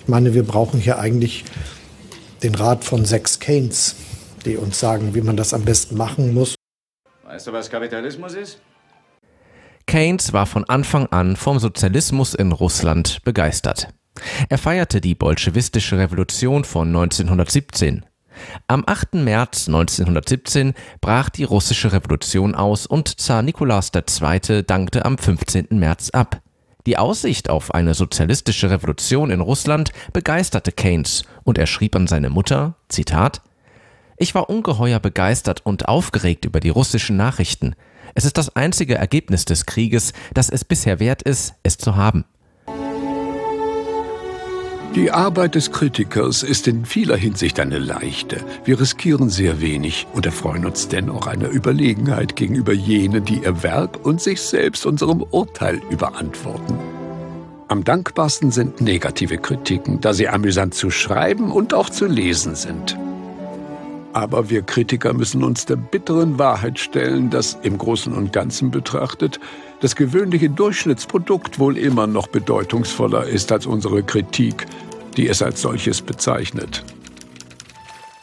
Ich meine, wir brauchen hier eigentlich den Rat von sechs Keynes, die uns sagen, wie man das am besten machen muss. Weißt du, was Kapitalismus ist? Keynes war von Anfang an vom Sozialismus in Russland begeistert. Er feierte die bolschewistische Revolution von 1917. Am 8. März 1917 brach die russische Revolution aus und Zar Nikolaus II. dankte am 15. März ab. Die Aussicht auf eine sozialistische Revolution in Russland begeisterte Keynes und er schrieb an seine Mutter, Zitat, Ich war ungeheuer begeistert und aufgeregt über die russischen Nachrichten. Es ist das einzige Ergebnis des Krieges, das es bisher wert ist, es zu haben. Die Arbeit des Kritikers ist in vieler Hinsicht eine leichte. Wir riskieren sehr wenig und erfreuen uns dennoch einer Überlegenheit gegenüber jenen, die ihr Werk und sich selbst unserem Urteil überantworten. Am dankbarsten sind negative Kritiken, da sie amüsant zu schreiben und auch zu lesen sind. Aber wir Kritiker müssen uns der bitteren Wahrheit stellen, dass im Großen und Ganzen betrachtet das gewöhnliche Durchschnittsprodukt wohl immer noch bedeutungsvoller ist als unsere Kritik, die es als solches bezeichnet.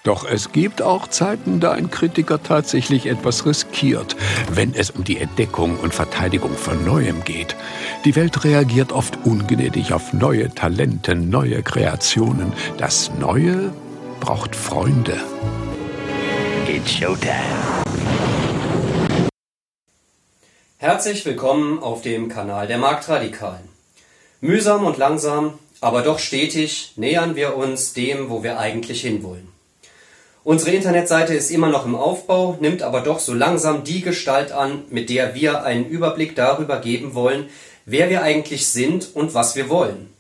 Doch es gibt auch Zeiten, da ein Kritiker tatsächlich etwas riskiert, wenn es um die Entdeckung und Verteidigung von Neuem geht. Die Welt reagiert oft ungnädig auf neue Talente, neue Kreationen. Das Neue braucht Freunde. It's Showtime. Herzlich willkommen auf dem Kanal der Marktradikalen. Mühsam und langsam, aber doch stetig nähern wir uns dem, wo wir eigentlich hinwollen. Unsere Internetseite ist immer noch im Aufbau, nimmt aber doch so langsam die Gestalt an, mit der wir einen Überblick darüber geben wollen, wer wir eigentlich sind und was wir wollen.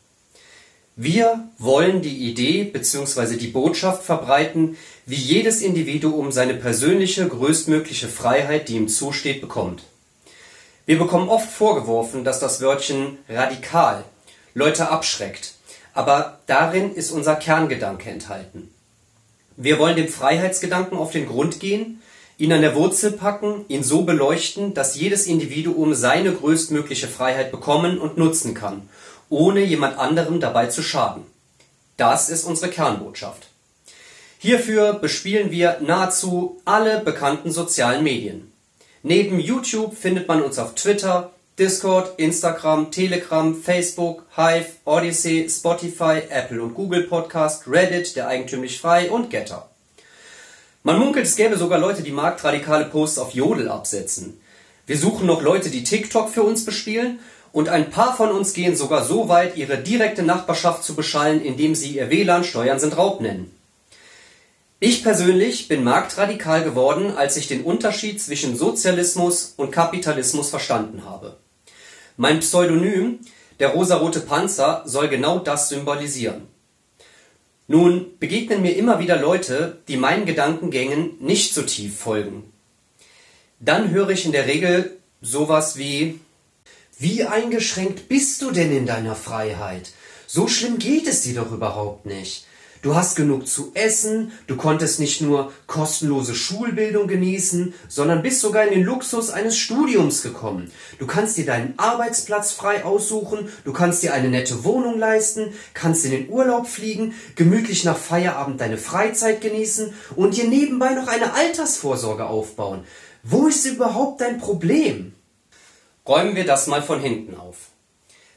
Wir wollen die Idee bzw. die Botschaft verbreiten, wie jedes Individuum seine persönliche größtmögliche Freiheit, die ihm zusteht, bekommt. Wir bekommen oft vorgeworfen, dass das Wörtchen radikal Leute abschreckt, aber darin ist unser Kerngedanke enthalten. Wir wollen dem Freiheitsgedanken auf den Grund gehen, ihn an der Wurzel packen, ihn so beleuchten, dass jedes Individuum seine größtmögliche Freiheit bekommen und nutzen kann, ohne jemand anderem dabei zu schaden. Das ist unsere Kernbotschaft. Hierfür bespielen wir nahezu alle bekannten sozialen Medien. Neben YouTube findet man uns auf Twitter, Discord, Instagram, Telegram, Facebook, Hive, Odyssey, Spotify, Apple und Google Podcast, Reddit, der eigentümlich frei und Getter. Man munkelt, es gäbe sogar Leute, die marktradikale Posts auf Jodel absetzen. Wir suchen noch Leute, die TikTok für uns bespielen und ein paar von uns gehen sogar so weit, ihre direkte Nachbarschaft zu beschallen, indem sie ihr WLAN Steuern sind Raub nennen. Ich persönlich bin marktradikal geworden, als ich den Unterschied zwischen Sozialismus und Kapitalismus verstanden habe. Mein Pseudonym, der rosarote Panzer, soll genau das symbolisieren. Nun begegnen mir immer wieder Leute, die meinen Gedankengängen nicht so tief folgen. Dann höre ich in der Regel sowas wie Wie eingeschränkt bist du denn in deiner Freiheit? So schlimm geht es dir doch überhaupt nicht. Du hast genug zu essen, du konntest nicht nur kostenlose Schulbildung genießen, sondern bist sogar in den Luxus eines Studiums gekommen. Du kannst dir deinen Arbeitsplatz frei aussuchen, du kannst dir eine nette Wohnung leisten, kannst in den Urlaub fliegen, gemütlich nach Feierabend deine Freizeit genießen und dir nebenbei noch eine Altersvorsorge aufbauen. Wo ist überhaupt dein Problem? Räumen wir das mal von hinten auf.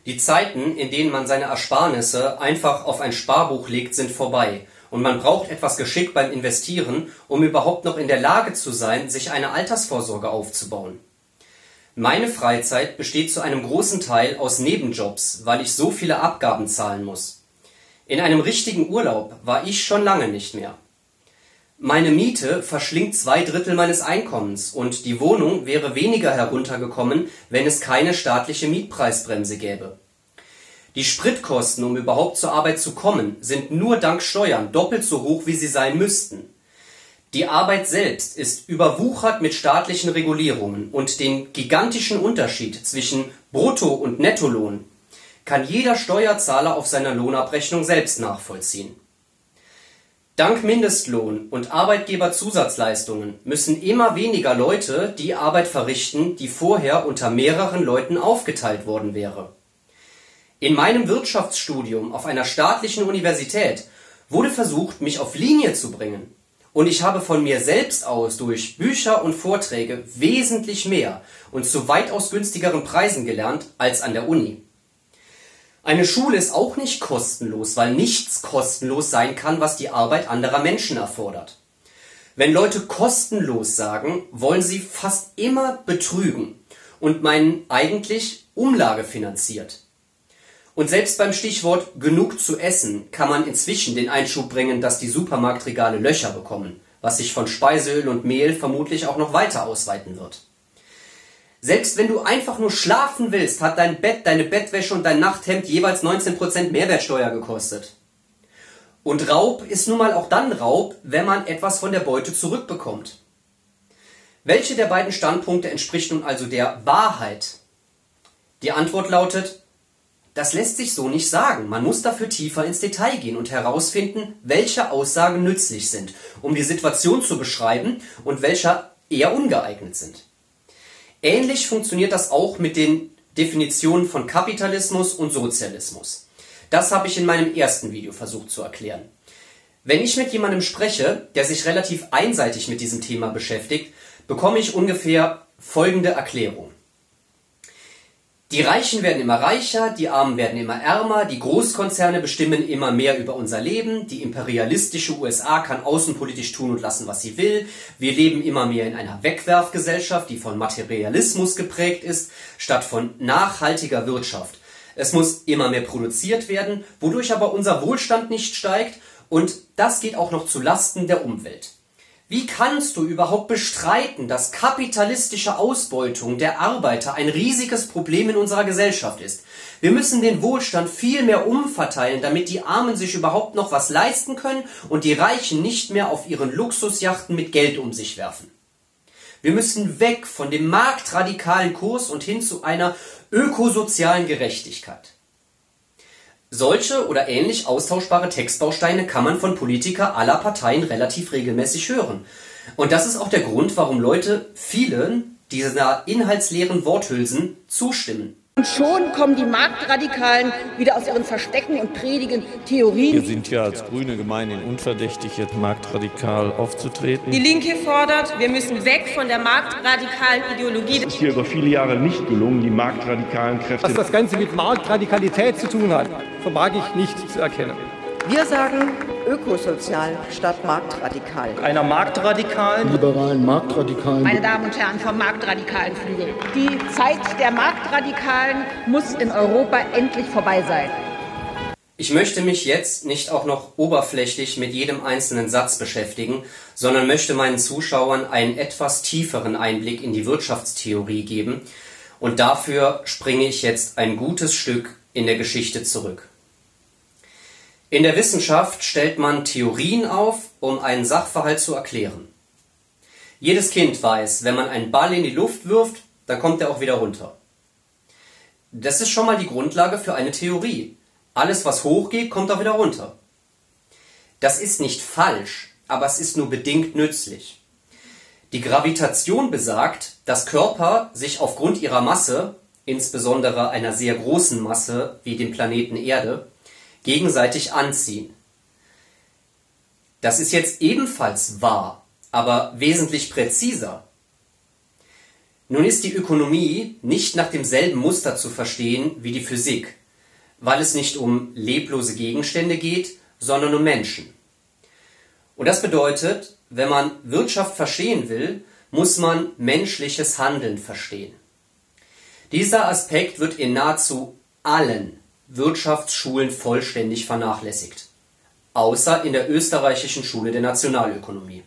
Die Zeiten, in denen man seine Ersparnisse einfach auf ein Sparbuch legt, sind vorbei, und man braucht etwas Geschick beim Investieren, um überhaupt noch in der Lage zu sein, sich eine Altersvorsorge aufzubauen. Meine Freizeit besteht zu einem großen Teil aus Nebenjobs, weil ich so viele Abgaben zahlen muss. In einem richtigen Urlaub war ich schon lange nicht mehr. Meine Miete verschlingt zwei Drittel meines Einkommens und die Wohnung wäre weniger heruntergekommen, wenn es keine staatliche Mietpreisbremse gäbe. Die Spritkosten, um überhaupt zur Arbeit zu kommen, sind nur dank Steuern doppelt so hoch, wie sie sein müssten. Die Arbeit selbst ist überwuchert mit staatlichen Regulierungen und den gigantischen Unterschied zwischen Brutto- und Nettolohn kann jeder Steuerzahler auf seiner Lohnabrechnung selbst nachvollziehen Dank Mindestlohn und Arbeitgeberzusatzleistungen müssen immer weniger Leute die Arbeit verrichten, die vorher unter mehreren Leuten aufgeteilt worden wäre. In meinem Wirtschaftsstudium auf einer staatlichen Universität wurde versucht, mich auf Linie zu bringen. Und ich habe von mir selbst aus durch Bücher und Vorträge wesentlich mehr und zu weitaus günstigeren Preisen gelernt als an der Uni. Eine Schule ist auch nicht kostenlos, weil nichts kostenlos sein kann, was die Arbeit anderer Menschen erfordert. Wenn Leute kostenlos sagen, wollen sie fast immer betrügen und meinen eigentlich Umlage finanziert. Und selbst beim Stichwort genug zu essen kann man inzwischen den Einschub bringen, dass die Supermarktregale Löcher bekommen, was sich von Speiseöl und Mehl vermutlich auch noch weiter ausweiten wird. Selbst wenn du einfach nur schlafen willst, hat dein Bett, deine Bettwäsche und dein Nachthemd jeweils 19% Mehrwertsteuer gekostet. Und Raub ist nun mal auch dann Raub, wenn man etwas von der Beute zurückbekommt. Welche der beiden Standpunkte entspricht nun also der Wahrheit? Die Antwort lautet, das lässt sich so nicht sagen. Man muss dafür tiefer ins Detail gehen und herausfinden, welche Aussagen nützlich sind, um die Situation zu beschreiben und welche eher ungeeignet sind. Ähnlich funktioniert das auch mit den Definitionen von Kapitalismus und Sozialismus. Das habe ich in meinem ersten Video versucht zu erklären. Wenn ich mit jemandem spreche, der sich relativ einseitig mit diesem Thema beschäftigt, bekomme ich ungefähr folgende Erklärung. Die Reichen werden immer reicher, die Armen werden immer ärmer, die Großkonzerne bestimmen immer mehr über unser Leben, die imperialistische USA kann außenpolitisch tun und lassen, was sie will, wir leben immer mehr in einer Wegwerfgesellschaft, die von Materialismus geprägt ist, statt von nachhaltiger Wirtschaft. Es muss immer mehr produziert werden, wodurch aber unser Wohlstand nicht steigt und das geht auch noch zu Lasten der Umwelt. Wie kannst du überhaupt bestreiten, dass kapitalistische Ausbeutung der Arbeiter ein riesiges Problem in unserer Gesellschaft ist? Wir müssen den Wohlstand viel mehr umverteilen, damit die Armen sich überhaupt noch was leisten können und die Reichen nicht mehr auf ihren Luxusjachten mit Geld um sich werfen. Wir müssen weg von dem marktradikalen Kurs und hin zu einer ökosozialen Gerechtigkeit. Solche oder ähnlich austauschbare Textbausteine kann man von Politiker aller Parteien relativ regelmäßig hören. Und das ist auch der Grund, warum Leute vielen dieser inhaltsleeren Worthülsen zustimmen. Und schon kommen die Marktradikalen wieder aus ihren Verstecken und predigen Theorien. Wir sind ja als Grüne gemeinhin unverdächtig, jetzt marktradikal aufzutreten. Die Linke fordert, wir müssen weg von der marktradikalen Ideologie. Es ist hier über viele Jahre nicht gelungen, die marktradikalen Kräfte. Was das Ganze mit Marktradikalität zu tun hat, vermag ich nicht zu erkennen. Wir sagen ökosozial statt marktradikal. Einer marktradikalen, liberalen Marktradikalen. Meine Damen und Herren vom marktradikalen Flügel. Die Zeit der Marktradikalen muss in Europa endlich vorbei sein. Ich möchte mich jetzt nicht auch noch oberflächlich mit jedem einzelnen Satz beschäftigen, sondern möchte meinen Zuschauern einen etwas tieferen Einblick in die Wirtschaftstheorie geben. Und dafür springe ich jetzt ein gutes Stück in der Geschichte zurück. In der Wissenschaft stellt man Theorien auf, um einen Sachverhalt zu erklären. Jedes Kind weiß, wenn man einen Ball in die Luft wirft, dann kommt er auch wieder runter. Das ist schon mal die Grundlage für eine Theorie. Alles, was hochgeht, kommt auch wieder runter. Das ist nicht falsch, aber es ist nur bedingt nützlich. Die Gravitation besagt, dass Körper sich aufgrund ihrer Masse, insbesondere einer sehr großen Masse wie dem Planeten Erde, gegenseitig anziehen. Das ist jetzt ebenfalls wahr, aber wesentlich präziser. Nun ist die Ökonomie nicht nach demselben Muster zu verstehen wie die Physik, weil es nicht um leblose Gegenstände geht, sondern um Menschen. Und das bedeutet, wenn man Wirtschaft verstehen will, muss man menschliches Handeln verstehen. Dieser Aspekt wird in nahezu allen Wirtschaftsschulen vollständig vernachlässigt, außer in der österreichischen Schule der Nationalökonomie.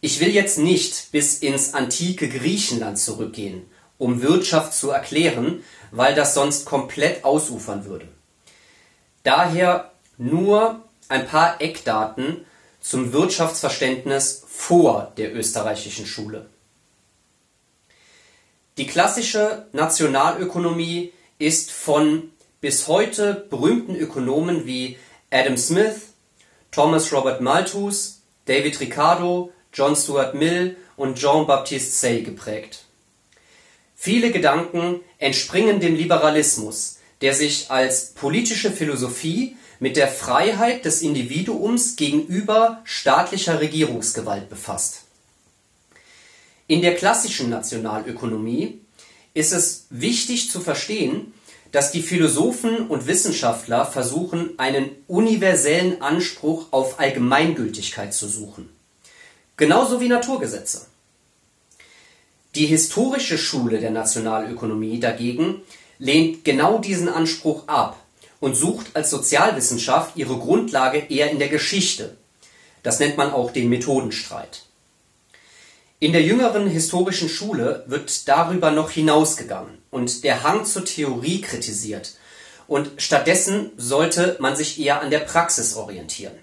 Ich will jetzt nicht bis ins antike Griechenland zurückgehen, um Wirtschaft zu erklären, weil das sonst komplett ausufern würde. Daher nur ein paar Eckdaten zum Wirtschaftsverständnis vor der österreichischen Schule. Die klassische Nationalökonomie ist von bis heute berühmten Ökonomen wie Adam Smith, Thomas Robert Malthus, David Ricardo, John Stuart Mill und Jean-Baptiste Say geprägt. Viele Gedanken entspringen dem Liberalismus, der sich als politische Philosophie mit der Freiheit des Individuums gegenüber staatlicher Regierungsgewalt befasst. In der klassischen Nationalökonomie ist es wichtig zu verstehen, dass die Philosophen und Wissenschaftler versuchen, einen universellen Anspruch auf Allgemeingültigkeit zu suchen. Genauso wie Naturgesetze. Die historische Schule der Nationalökonomie dagegen lehnt genau diesen Anspruch ab und sucht als Sozialwissenschaft ihre Grundlage eher in der Geschichte. Das nennt man auch den Methodenstreit. In der jüngeren historischen Schule wird darüber noch hinausgegangen und der Hang zur Theorie kritisiert, und stattdessen sollte man sich eher an der Praxis orientieren.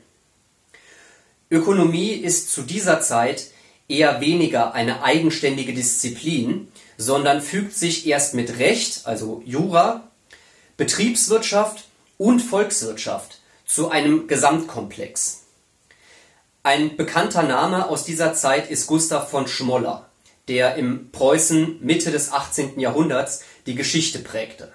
Ökonomie ist zu dieser Zeit eher weniger eine eigenständige Disziplin, sondern fügt sich erst mit Recht, also Jura, Betriebswirtschaft und Volkswirtschaft zu einem Gesamtkomplex. Ein bekannter Name aus dieser Zeit ist Gustav von Schmoller, der im Preußen Mitte des 18. Jahrhunderts die Geschichte prägte.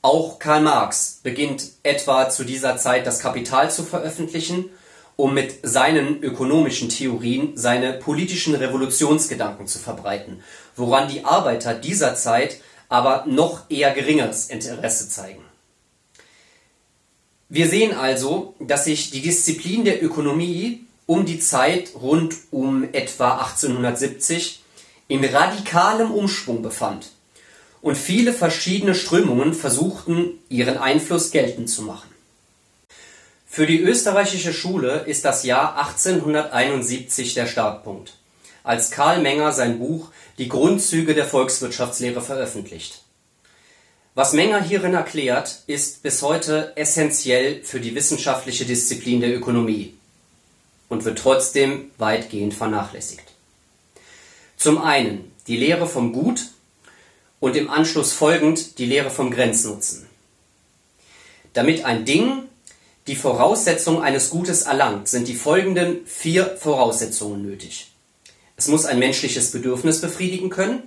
Auch Karl Marx beginnt etwa zu dieser Zeit das Kapital zu veröffentlichen, um mit seinen ökonomischen Theorien seine politischen Revolutionsgedanken zu verbreiten, woran die Arbeiter dieser Zeit aber noch eher geringeres Interesse zeigen. Wir sehen also, dass sich die Disziplin der Ökonomie um die Zeit rund um etwa 1870 in radikalem Umschwung befand und viele verschiedene Strömungen versuchten, ihren Einfluss geltend zu machen. Für die österreichische Schule ist das Jahr 1871 der Startpunkt, als Karl Menger sein Buch Die Grundzüge der Volkswirtschaftslehre veröffentlicht. Was Menger hierin erklärt, ist bis heute essentiell für die wissenschaftliche Disziplin der Ökonomie und wird trotzdem weitgehend vernachlässigt. Zum einen die Lehre vom Gut und im Anschluss folgend die Lehre vom Grenznutzen. Damit ein Ding die Voraussetzung eines Gutes erlangt, sind die folgenden vier Voraussetzungen nötig. Es muss ein menschliches Bedürfnis befriedigen können,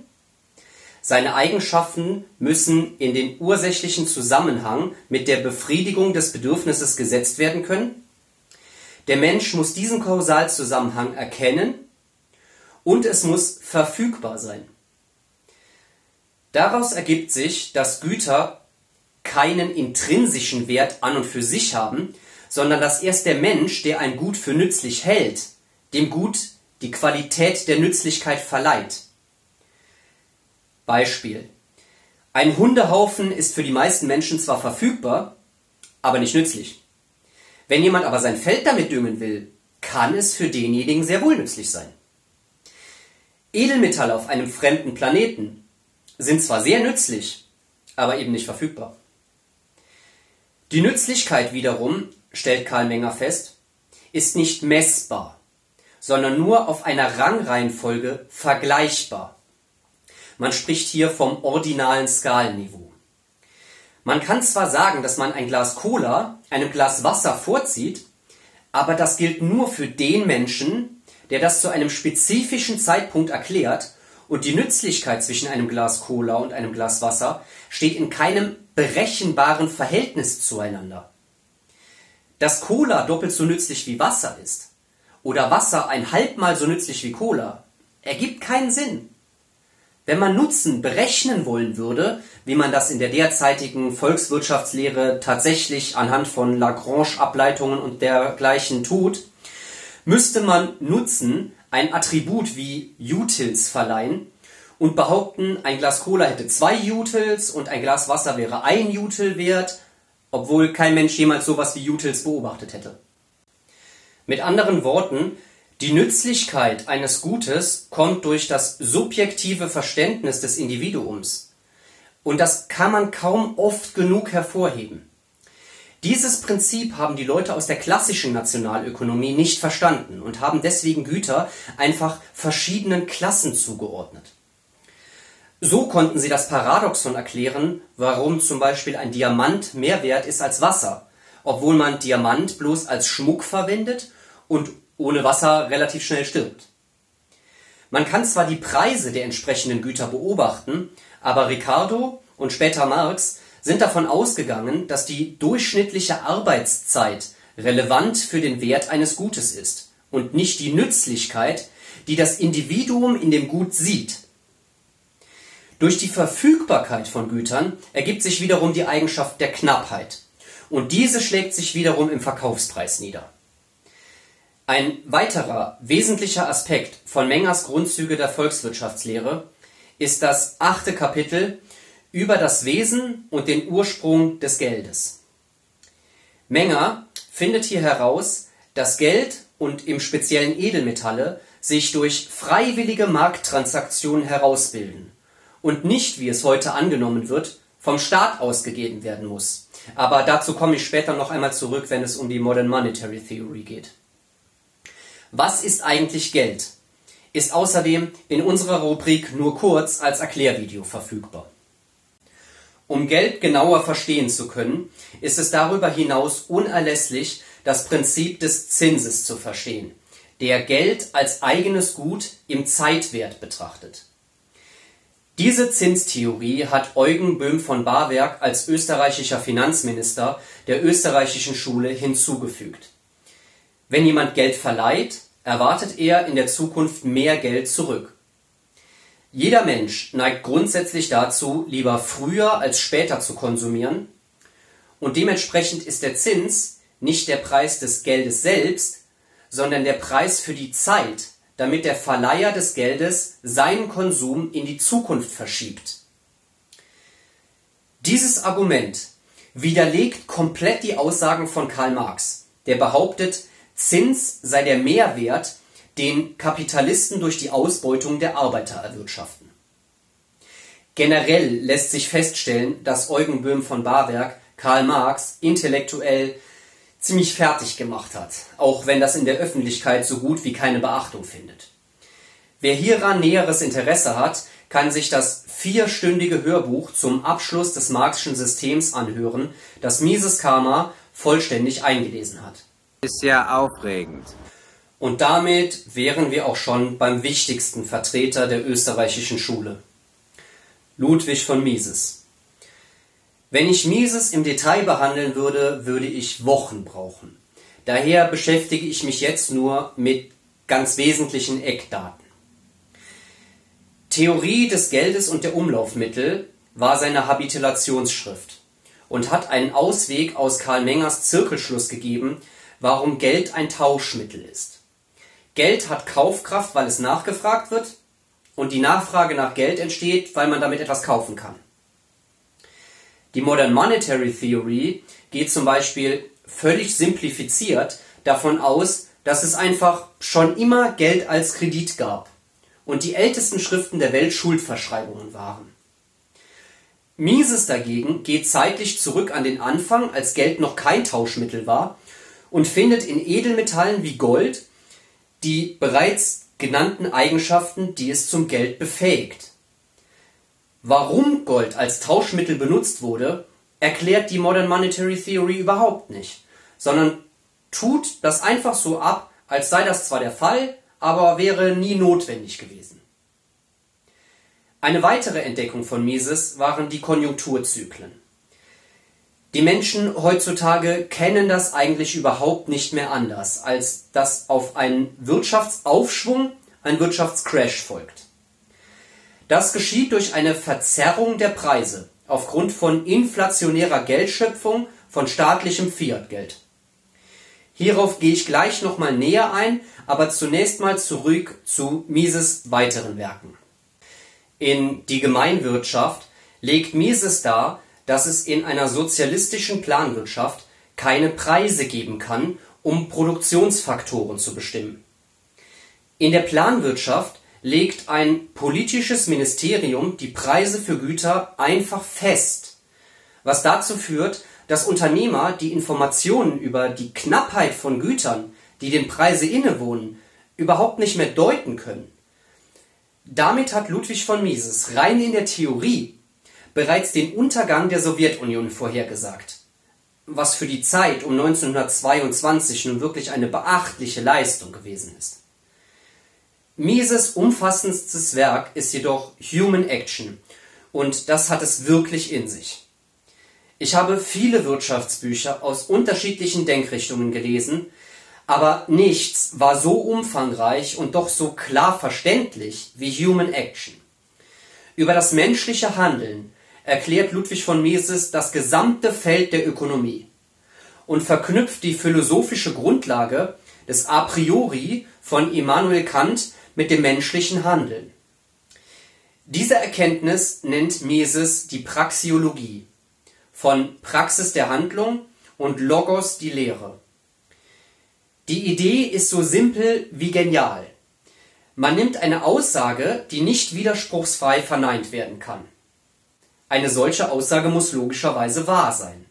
seine Eigenschaften müssen in den ursächlichen Zusammenhang mit der Befriedigung des Bedürfnisses gesetzt werden können. Der Mensch muss diesen Kausalzusammenhang erkennen und es muss verfügbar sein. Daraus ergibt sich, dass Güter keinen intrinsischen Wert an und für sich haben, sondern dass erst der Mensch, der ein Gut für nützlich hält, dem Gut die Qualität der Nützlichkeit verleiht. Beispiel. Ein Hundehaufen ist für die meisten Menschen zwar verfügbar, aber nicht nützlich. Wenn jemand aber sein Feld damit düngen will, kann es für denjenigen sehr wohl nützlich sein. Edelmetalle auf einem fremden Planeten sind zwar sehr nützlich, aber eben nicht verfügbar. Die Nützlichkeit wiederum, stellt Karl Menger fest, ist nicht messbar, sondern nur auf einer Rangreihenfolge vergleichbar. Man spricht hier vom ordinalen Skalenniveau. Man kann zwar sagen, dass man ein Glas Cola einem Glas Wasser vorzieht, aber das gilt nur für den Menschen, der das zu einem spezifischen Zeitpunkt erklärt und die Nützlichkeit zwischen einem Glas Cola und einem Glas Wasser steht in keinem berechenbaren Verhältnis zueinander. Dass Cola doppelt so nützlich wie Wasser ist oder Wasser ein halbmal so nützlich wie Cola, ergibt keinen Sinn. Wenn man Nutzen berechnen wollen würde, wie man das in der derzeitigen Volkswirtschaftslehre tatsächlich anhand von Lagrange-Ableitungen und dergleichen tut, müsste man Nutzen ein Attribut wie Utils verleihen und behaupten, ein Glas Cola hätte zwei Utils und ein Glas Wasser wäre ein Util wert, obwohl kein Mensch jemals sowas wie Utils beobachtet hätte. Mit anderen Worten, die Nützlichkeit eines Gutes kommt durch das subjektive Verständnis des Individuums. Und das kann man kaum oft genug hervorheben. Dieses Prinzip haben die Leute aus der klassischen Nationalökonomie nicht verstanden und haben deswegen Güter einfach verschiedenen Klassen zugeordnet. So konnten sie das Paradoxon erklären, warum zum Beispiel ein Diamant mehr wert ist als Wasser, obwohl man Diamant bloß als Schmuck verwendet und ohne Wasser relativ schnell stirbt. Man kann zwar die Preise der entsprechenden Güter beobachten, aber Ricardo und später Marx sind davon ausgegangen, dass die durchschnittliche Arbeitszeit relevant für den Wert eines Gutes ist und nicht die Nützlichkeit, die das Individuum in dem Gut sieht. Durch die Verfügbarkeit von Gütern ergibt sich wiederum die Eigenschaft der Knappheit und diese schlägt sich wiederum im Verkaufspreis nieder. Ein weiterer wesentlicher Aspekt von Mengers Grundzüge der Volkswirtschaftslehre ist das achte Kapitel über das Wesen und den Ursprung des Geldes. Menger findet hier heraus, dass Geld und im speziellen Edelmetalle sich durch freiwillige Markttransaktionen herausbilden und nicht, wie es heute angenommen wird, vom Staat ausgegeben werden muss. Aber dazu komme ich später noch einmal zurück, wenn es um die Modern Monetary Theory geht. Was ist eigentlich Geld? Ist außerdem in unserer Rubrik nur kurz als Erklärvideo verfügbar. Um Geld genauer verstehen zu können, ist es darüber hinaus unerlässlich, das Prinzip des Zinses zu verstehen, der Geld als eigenes Gut im Zeitwert betrachtet. Diese Zinstheorie hat Eugen Böhm von Barwerk als österreichischer Finanzminister der österreichischen Schule hinzugefügt wenn jemand Geld verleiht, erwartet er in der Zukunft mehr Geld zurück. Jeder Mensch neigt grundsätzlich dazu, lieber früher als später zu konsumieren, und dementsprechend ist der Zins nicht der Preis des Geldes selbst, sondern der Preis für die Zeit, damit der Verleiher des Geldes seinen Konsum in die Zukunft verschiebt. Dieses Argument widerlegt komplett die Aussagen von Karl Marx, der behauptet, Zins sei der Mehrwert, den Kapitalisten durch die Ausbeutung der Arbeiter erwirtschaften. Generell lässt sich feststellen, dass Eugen Böhm von Barwerk Karl Marx intellektuell ziemlich fertig gemacht hat, auch wenn das in der Öffentlichkeit so gut wie keine Beachtung findet. Wer hieran näheres Interesse hat, kann sich das vierstündige Hörbuch zum Abschluss des Marxischen Systems anhören, das Mises Karma vollständig eingelesen hat. Ist ja aufregend. Und damit wären wir auch schon beim wichtigsten Vertreter der österreichischen Schule. Ludwig von Mises. Wenn ich Mises im Detail behandeln würde, würde ich Wochen brauchen. Daher beschäftige ich mich jetzt nur mit ganz wesentlichen Eckdaten. Theorie des Geldes und der Umlaufmittel war seine Habilitationsschrift und hat einen Ausweg aus Karl Mengers Zirkelschluss gegeben, warum Geld ein Tauschmittel ist. Geld hat Kaufkraft, weil es nachgefragt wird und die Nachfrage nach Geld entsteht, weil man damit etwas kaufen kann. Die Modern Monetary Theory geht zum Beispiel völlig simplifiziert davon aus, dass es einfach schon immer Geld als Kredit gab und die ältesten Schriften der Welt Schuldverschreibungen waren. Mises dagegen geht zeitlich zurück an den Anfang, als Geld noch kein Tauschmittel war und findet in Edelmetallen wie Gold die bereits genannten Eigenschaften, die es zum Geld befähigt. Warum Gold als Tauschmittel benutzt wurde, erklärt die Modern Monetary Theory überhaupt nicht, sondern tut das einfach so ab, als sei das zwar der Fall, aber wäre nie notwendig gewesen. Eine weitere Entdeckung von Mises waren die Konjunkturzyklen. Die Menschen heutzutage kennen das eigentlich überhaupt nicht mehr anders, als dass auf einen Wirtschaftsaufschwung ein Wirtschaftscrash folgt. Das geschieht durch eine Verzerrung der Preise aufgrund von inflationärer Geldschöpfung von staatlichem Fiatgeld. Hierauf gehe ich gleich nochmal näher ein, aber zunächst mal zurück zu Mises weiteren Werken. In Die Gemeinwirtschaft legt Mises dar, dass es in einer sozialistischen Planwirtschaft keine Preise geben kann, um Produktionsfaktoren zu bestimmen. In der Planwirtschaft legt ein politisches Ministerium die Preise für Güter einfach fest, was dazu führt, dass Unternehmer die Informationen über die Knappheit von Gütern, die den Preise innewohnen, überhaupt nicht mehr deuten können. Damit hat Ludwig von Mises rein in der Theorie bereits den Untergang der Sowjetunion vorhergesagt, was für die Zeit um 1922 nun wirklich eine beachtliche Leistung gewesen ist. Mises umfassendstes Werk ist jedoch Human Action und das hat es wirklich in sich. Ich habe viele Wirtschaftsbücher aus unterschiedlichen Denkrichtungen gelesen, aber nichts war so umfangreich und doch so klar verständlich wie Human Action. Über das menschliche Handeln erklärt Ludwig von Mises das gesamte Feld der Ökonomie und verknüpft die philosophische Grundlage des A priori von Immanuel Kant mit dem menschlichen Handeln. Diese Erkenntnis nennt Mises die Praxiologie von Praxis der Handlung und Logos die Lehre. Die Idee ist so simpel wie genial. Man nimmt eine Aussage, die nicht widerspruchsfrei verneint werden kann. Eine solche Aussage muss logischerweise wahr sein.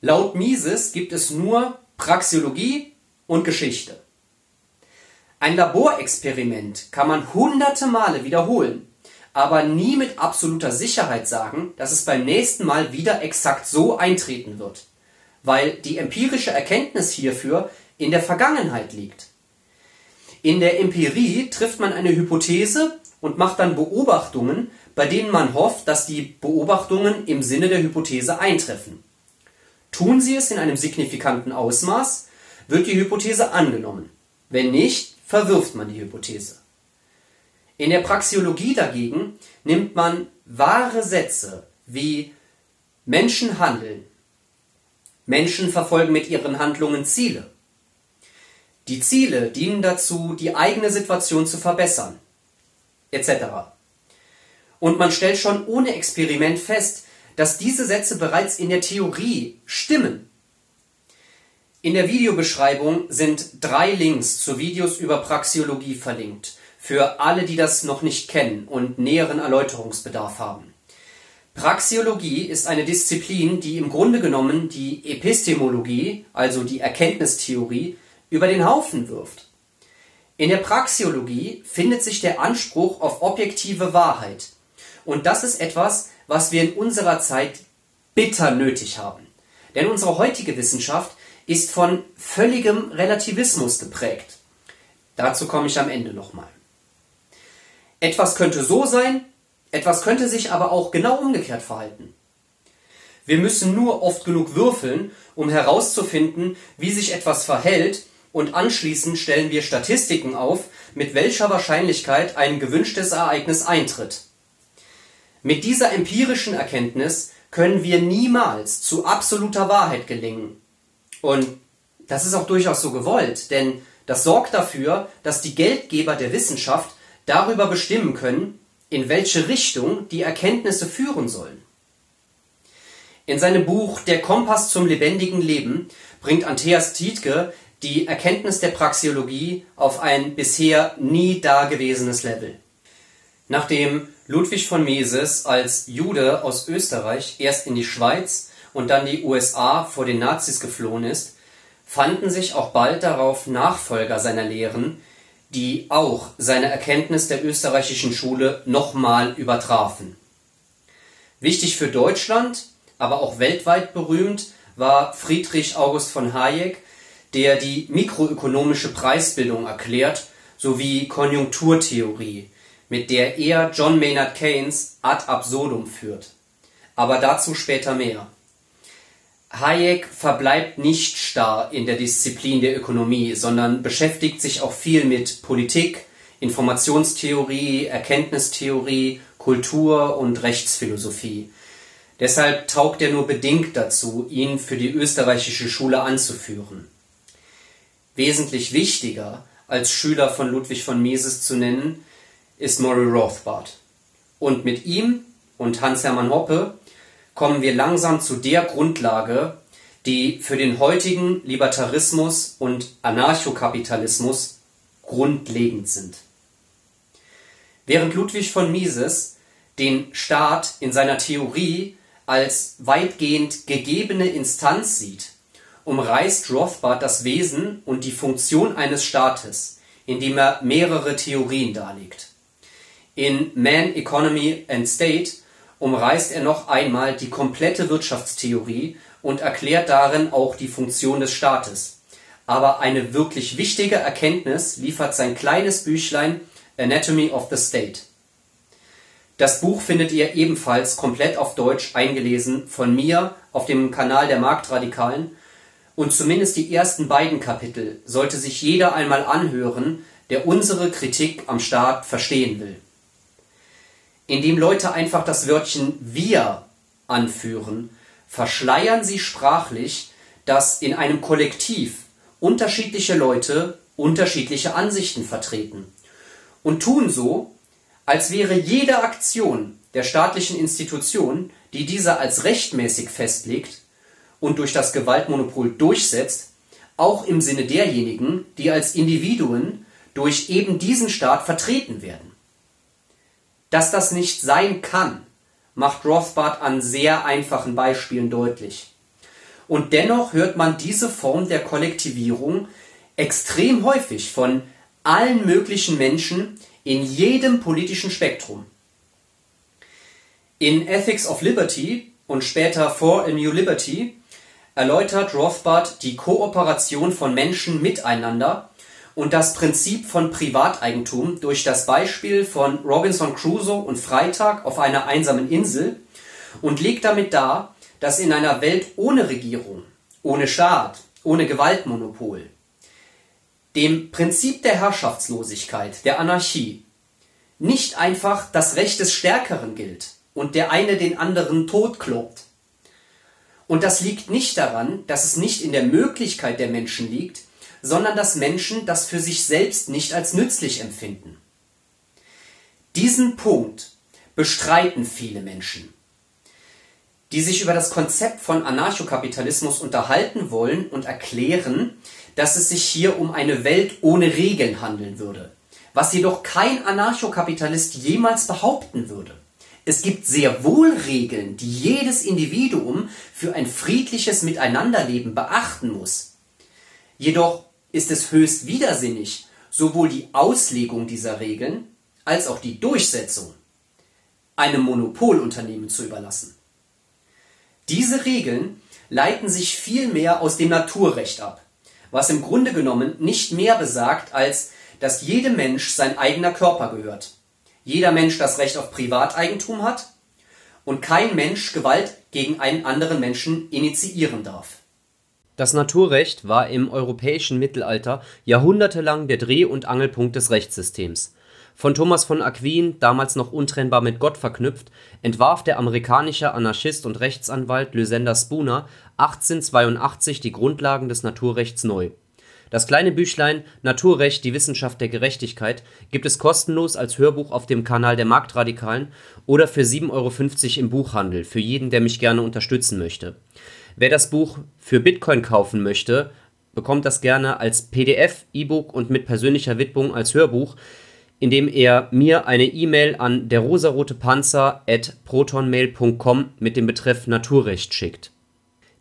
Laut Mises gibt es nur Praxiologie und Geschichte. Ein Laborexperiment kann man hunderte Male wiederholen, aber nie mit absoluter Sicherheit sagen, dass es beim nächsten Mal wieder exakt so eintreten wird, weil die empirische Erkenntnis hierfür in der Vergangenheit liegt. In der Empirie trifft man eine Hypothese und macht dann Beobachtungen, bei denen man hofft, dass die Beobachtungen im Sinne der Hypothese eintreffen. Tun sie es in einem signifikanten Ausmaß, wird die Hypothese angenommen. Wenn nicht, verwirft man die Hypothese. In der Praxiologie dagegen nimmt man wahre Sätze wie Menschen handeln, Menschen verfolgen mit ihren Handlungen Ziele. Die Ziele dienen dazu, die eigene Situation zu verbessern, etc. Und man stellt schon ohne Experiment fest, dass diese Sätze bereits in der Theorie stimmen. In der Videobeschreibung sind drei Links zu Videos über Praxiologie verlinkt, für alle, die das noch nicht kennen und näheren Erläuterungsbedarf haben. Praxiologie ist eine Disziplin, die im Grunde genommen die Epistemologie, also die Erkenntnistheorie, über den Haufen wirft. In der Praxiologie findet sich der Anspruch auf objektive Wahrheit. Und das ist etwas, was wir in unserer Zeit bitter nötig haben. Denn unsere heutige Wissenschaft ist von völligem Relativismus geprägt. Dazu komme ich am Ende nochmal. Etwas könnte so sein, etwas könnte sich aber auch genau umgekehrt verhalten. Wir müssen nur oft genug würfeln, um herauszufinden, wie sich etwas verhält, und anschließend stellen wir Statistiken auf, mit welcher Wahrscheinlichkeit ein gewünschtes Ereignis eintritt. Mit dieser empirischen Erkenntnis können wir niemals zu absoluter Wahrheit gelingen. Und das ist auch durchaus so gewollt, denn das sorgt dafür, dass die Geldgeber der Wissenschaft darüber bestimmen können, in welche Richtung die Erkenntnisse führen sollen. In seinem Buch Der Kompass zum lebendigen Leben bringt Andreas Tietke die Erkenntnis der Praxiologie auf ein bisher nie dagewesenes Level. Nachdem Ludwig von Mises als Jude aus Österreich erst in die Schweiz und dann die USA vor den Nazis geflohen ist, fanden sich auch bald darauf Nachfolger seiner Lehren, die auch seine Erkenntnis der österreichischen Schule nochmal übertrafen. Wichtig für Deutschland, aber auch weltweit berühmt war Friedrich August von Hayek, der die mikroökonomische Preisbildung erklärt sowie Konjunkturtheorie, mit der er John Maynard Keynes ad absurdum führt. Aber dazu später mehr. Hayek verbleibt nicht starr in der Disziplin der Ökonomie, sondern beschäftigt sich auch viel mit Politik, Informationstheorie, Erkenntnistheorie, Kultur und Rechtsphilosophie. Deshalb taugt er nur bedingt dazu, ihn für die österreichische Schule anzuführen. Wesentlich wichtiger als Schüler von Ludwig von Mises zu nennen, ist Murray Rothbard. Und mit ihm und Hans-Hermann Hoppe kommen wir langsam zu der Grundlage, die für den heutigen Libertarismus und Anarchokapitalismus grundlegend sind. Während Ludwig von Mises den Staat in seiner Theorie als weitgehend gegebene Instanz sieht, umreißt Rothbard das Wesen und die Funktion eines Staates, indem er mehrere Theorien darlegt. In Man, Economy and State umreißt er noch einmal die komplette Wirtschaftstheorie und erklärt darin auch die Funktion des Staates. Aber eine wirklich wichtige Erkenntnis liefert sein kleines Büchlein Anatomy of the State. Das Buch findet ihr ebenfalls komplett auf Deutsch eingelesen von mir auf dem Kanal der Marktradikalen und zumindest die ersten beiden Kapitel sollte sich jeder einmal anhören, der unsere Kritik am Staat verstehen will. Indem Leute einfach das Wörtchen wir anführen, verschleiern sie sprachlich, dass in einem Kollektiv unterschiedliche Leute unterschiedliche Ansichten vertreten und tun so, als wäre jede Aktion der staatlichen Institution, die diese als rechtmäßig festlegt und durch das Gewaltmonopol durchsetzt, auch im Sinne derjenigen, die als Individuen durch eben diesen Staat vertreten werden. Dass das nicht sein kann, macht Rothbard an sehr einfachen Beispielen deutlich. Und dennoch hört man diese Form der Kollektivierung extrem häufig von allen möglichen Menschen in jedem politischen Spektrum. In Ethics of Liberty und später For a New Liberty erläutert Rothbard die Kooperation von Menschen miteinander und das Prinzip von Privateigentum durch das Beispiel von Robinson Crusoe und Freitag auf einer einsamen Insel und legt damit dar, dass in einer Welt ohne Regierung, ohne Staat, ohne Gewaltmonopol dem Prinzip der Herrschaftslosigkeit, der Anarchie, nicht einfach das Recht des Stärkeren gilt und der eine den anderen totkloppt. Und das liegt nicht daran, dass es nicht in der Möglichkeit der Menschen liegt, sondern dass Menschen das für sich selbst nicht als nützlich empfinden. Diesen Punkt bestreiten viele Menschen, die sich über das Konzept von Anarchokapitalismus unterhalten wollen und erklären, dass es sich hier um eine Welt ohne Regeln handeln würde, was jedoch kein Anarchokapitalist jemals behaupten würde. Es gibt sehr wohl Regeln, die jedes Individuum für ein friedliches Miteinanderleben beachten muss. Jedoch ist es höchst widersinnig, sowohl die Auslegung dieser Regeln als auch die Durchsetzung einem Monopolunternehmen zu überlassen. Diese Regeln leiten sich vielmehr aus dem Naturrecht ab, was im Grunde genommen nicht mehr besagt, als dass jedem Mensch sein eigener Körper gehört, jeder Mensch das Recht auf Privateigentum hat und kein Mensch Gewalt gegen einen anderen Menschen initiieren darf. Das Naturrecht war im europäischen Mittelalter jahrhundertelang der Dreh- und Angelpunkt des Rechtssystems. Von Thomas von Aquin, damals noch untrennbar mit Gott verknüpft, entwarf der amerikanische Anarchist und Rechtsanwalt Lysander Spooner 1882 die Grundlagen des Naturrechts neu. Das kleine Büchlein Naturrecht – Die Wissenschaft der Gerechtigkeit gibt es kostenlos als Hörbuch auf dem Kanal der Marktradikalen oder für 7,50 Euro im Buchhandel für jeden, der mich gerne unterstützen möchte. Wer das Buch für Bitcoin kaufen möchte, bekommt das gerne als PDF, E-Book und mit persönlicher Widmung als Hörbuch, indem er mir eine E-Mail an der mit dem Betreff Naturrecht schickt.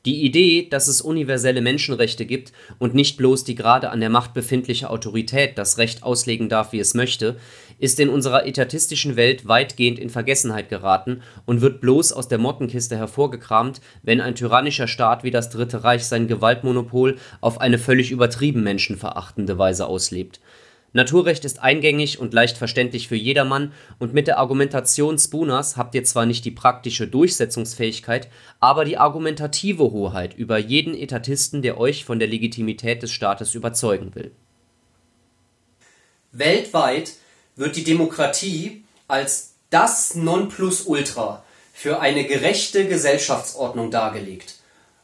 Die Idee, dass es universelle Menschenrechte gibt und nicht bloß die gerade an der Macht befindliche Autorität das Recht auslegen darf, wie es möchte, ist in unserer etatistischen Welt weitgehend in Vergessenheit geraten und wird bloß aus der Mottenkiste hervorgekramt, wenn ein tyrannischer Staat wie das Dritte Reich sein Gewaltmonopol auf eine völlig übertrieben menschenverachtende Weise auslebt Naturrecht ist eingängig und leicht verständlich für jedermann, und mit der Argumentation Spooners habt ihr zwar nicht die praktische Durchsetzungsfähigkeit, aber die argumentative Hoheit über jeden Etatisten, der euch von der Legitimität des Staates überzeugen will. Weltweit wird die Demokratie als das Nonplusultra für eine gerechte Gesellschaftsordnung dargelegt,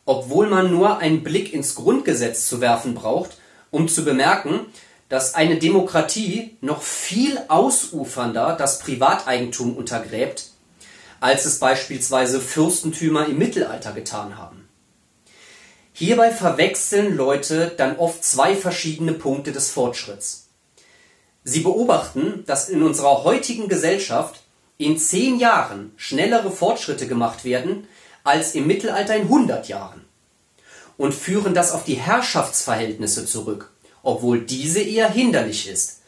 obwohl man nur einen Blick ins Grundgesetz zu werfen braucht, um zu bemerken dass eine Demokratie noch viel ausufernder das Privateigentum untergräbt, als es beispielsweise Fürstentümer im Mittelalter getan haben. Hierbei verwechseln Leute dann oft zwei verschiedene Punkte des Fortschritts. Sie beobachten, dass in unserer heutigen Gesellschaft in zehn Jahren schnellere Fortschritte gemacht werden als im Mittelalter in 100 Jahren und führen das auf die Herrschaftsverhältnisse zurück obwohl diese eher hinderlich ist,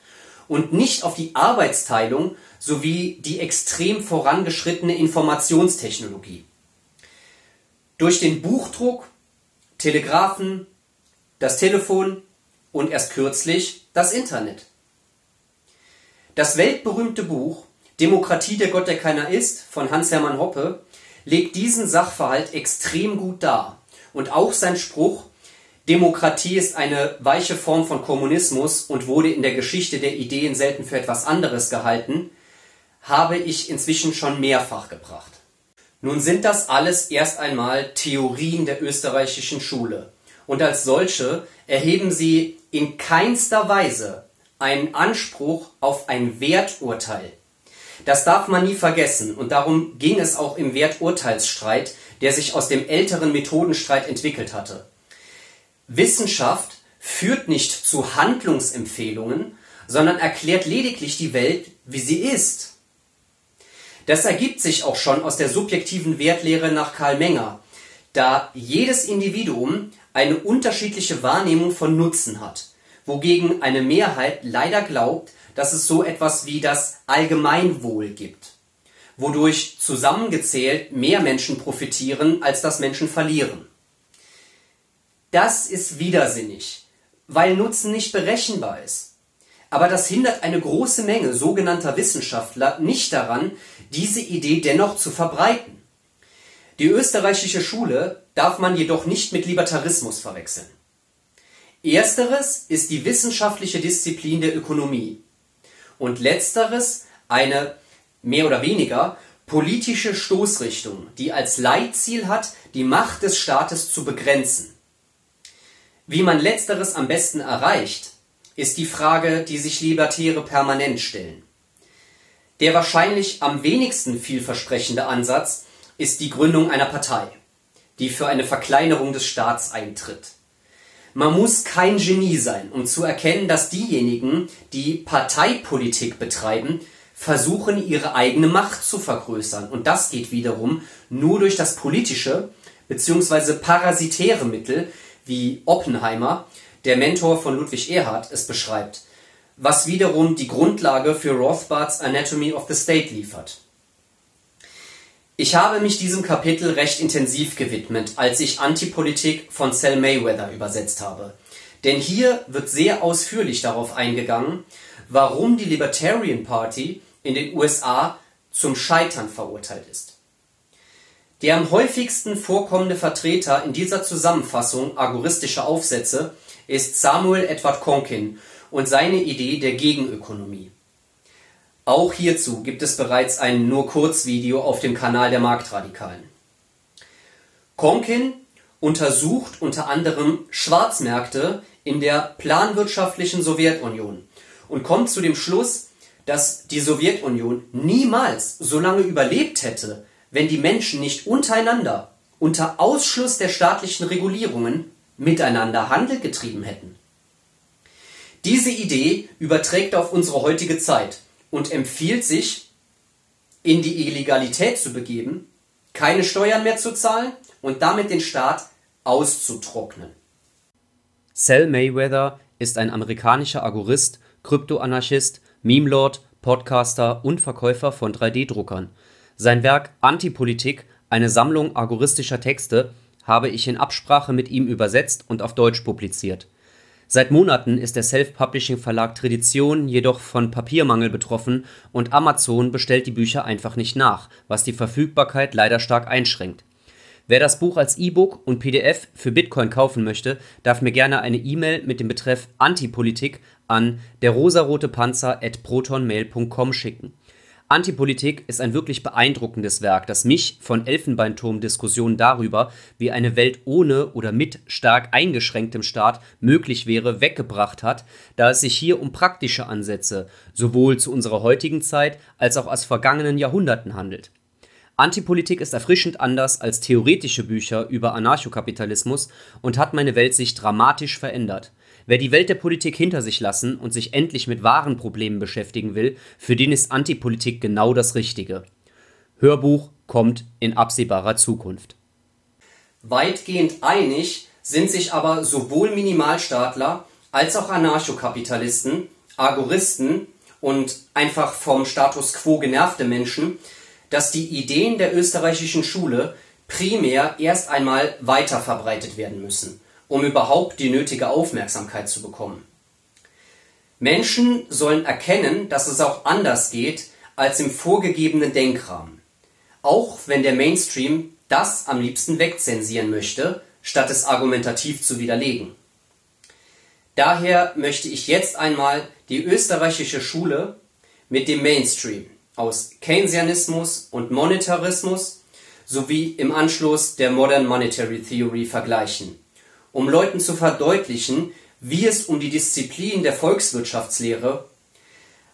und nicht auf die Arbeitsteilung sowie die extrem vorangeschrittene Informationstechnologie. Durch den Buchdruck, Telegraphen, das Telefon und erst kürzlich das Internet. Das weltberühmte Buch Demokratie der Gott, der keiner ist von Hans-Hermann Hoppe legt diesen Sachverhalt extrem gut dar. Und auch sein Spruch, Demokratie ist eine weiche Form von Kommunismus und wurde in der Geschichte der Ideen selten für etwas anderes gehalten, habe ich inzwischen schon mehrfach gebracht. Nun sind das alles erst einmal Theorien der österreichischen Schule. Und als solche erheben sie in keinster Weise einen Anspruch auf ein Werturteil. Das darf man nie vergessen und darum ging es auch im Werturteilsstreit, der sich aus dem älteren Methodenstreit entwickelt hatte. Wissenschaft führt nicht zu Handlungsempfehlungen, sondern erklärt lediglich die Welt, wie sie ist. Das ergibt sich auch schon aus der subjektiven Wertlehre nach Karl Menger, da jedes Individuum eine unterschiedliche Wahrnehmung von Nutzen hat, wogegen eine Mehrheit leider glaubt, dass es so etwas wie das Allgemeinwohl gibt, wodurch zusammengezählt mehr Menschen profitieren, als dass Menschen verlieren. Das ist widersinnig, weil Nutzen nicht berechenbar ist. Aber das hindert eine große Menge sogenannter Wissenschaftler nicht daran, diese Idee dennoch zu verbreiten. Die österreichische Schule darf man jedoch nicht mit Libertarismus verwechseln. Ersteres ist die wissenschaftliche Disziplin der Ökonomie und letzteres eine mehr oder weniger politische Stoßrichtung, die als Leitziel hat, die Macht des Staates zu begrenzen. Wie man letzteres am besten erreicht, ist die Frage, die sich Libertäre permanent stellen. Der wahrscheinlich am wenigsten vielversprechende Ansatz ist die Gründung einer Partei, die für eine Verkleinerung des Staats eintritt. Man muss kein Genie sein, um zu erkennen, dass diejenigen, die Parteipolitik betreiben, versuchen, ihre eigene Macht zu vergrößern. Und das geht wiederum nur durch das politische bzw. parasitäre Mittel, wie Oppenheimer, der Mentor von Ludwig Erhard, es beschreibt, was wiederum die Grundlage für Rothbards Anatomy of the State liefert. Ich habe mich diesem Kapitel recht intensiv gewidmet, als ich Antipolitik von Sal Mayweather übersetzt habe. Denn hier wird sehr ausführlich darauf eingegangen, warum die Libertarian Party in den USA zum Scheitern verurteilt ist. Der am häufigsten vorkommende Vertreter in dieser Zusammenfassung agoristischer Aufsätze ist Samuel Edward Conkin und seine Idee der Gegenökonomie. Auch hierzu gibt es bereits ein nur kurz Video auf dem Kanal der Marktradikalen. Konkin untersucht unter anderem Schwarzmärkte in der planwirtschaftlichen Sowjetunion und kommt zu dem Schluss, dass die Sowjetunion niemals so lange überlebt hätte, wenn die Menschen nicht untereinander unter Ausschluss der staatlichen Regulierungen miteinander Handel getrieben hätten. Diese Idee überträgt auf unsere heutige Zeit und empfiehlt sich, in die Illegalität zu begeben, keine Steuern mehr zu zahlen und damit den Staat auszutrocknen. Sal Mayweather ist ein amerikanischer Agorist, Kryptoanarchist, Meme-Lord, Podcaster und Verkäufer von 3D-Druckern. Sein Werk Antipolitik, eine Sammlung agoristischer Texte, habe ich in Absprache mit ihm übersetzt und auf Deutsch publiziert. Seit Monaten ist der Self-Publishing-Verlag Tradition jedoch von Papiermangel betroffen und Amazon bestellt die Bücher einfach nicht nach, was die Verfügbarkeit leider stark einschränkt. Wer das Buch als E-Book und PDF für Bitcoin kaufen möchte, darf mir gerne eine E-Mail mit dem Betreff Antipolitik an derrosarotepanzer@protonmail.com schicken Antipolitik ist ein wirklich beeindruckendes Werk, das mich von Elfenbeinturm-Diskussionen darüber, wie eine Welt ohne oder mit stark eingeschränktem Staat möglich wäre, weggebracht hat, da es sich hier um praktische Ansätze sowohl zu unserer heutigen Zeit als auch aus vergangenen Jahrhunderten handelt. Antipolitik ist erfrischend anders als theoretische Bücher über Anarchokapitalismus und hat meine Weltsicht dramatisch verändert. Wer die Welt der Politik hinter sich lassen und sich endlich mit wahren Problemen beschäftigen will, für den ist Antipolitik genau das Richtige. Hörbuch kommt in absehbarer Zukunft. Weitgehend einig sind sich aber sowohl Minimalstaatler als auch Anarchokapitalisten, Agoristen und einfach vom Status quo genervte Menschen, dass die Ideen der österreichischen Schule primär erst einmal weiter verbreitet werden müssen um überhaupt die nötige Aufmerksamkeit zu bekommen. Menschen sollen erkennen, dass es auch anders geht, als im vorgegebenen Denkrahmen, auch wenn der Mainstream das am liebsten wegzensieren möchte, statt es argumentativ zu widerlegen. Daher möchte ich jetzt einmal die österreichische Schule mit dem Mainstream aus Keynesianismus und Monetarismus sowie im Anschluss der Modern Monetary Theory vergleichen, um Leuten zu verdeutlichen, wie es um die Disziplin der Volkswirtschaftslehre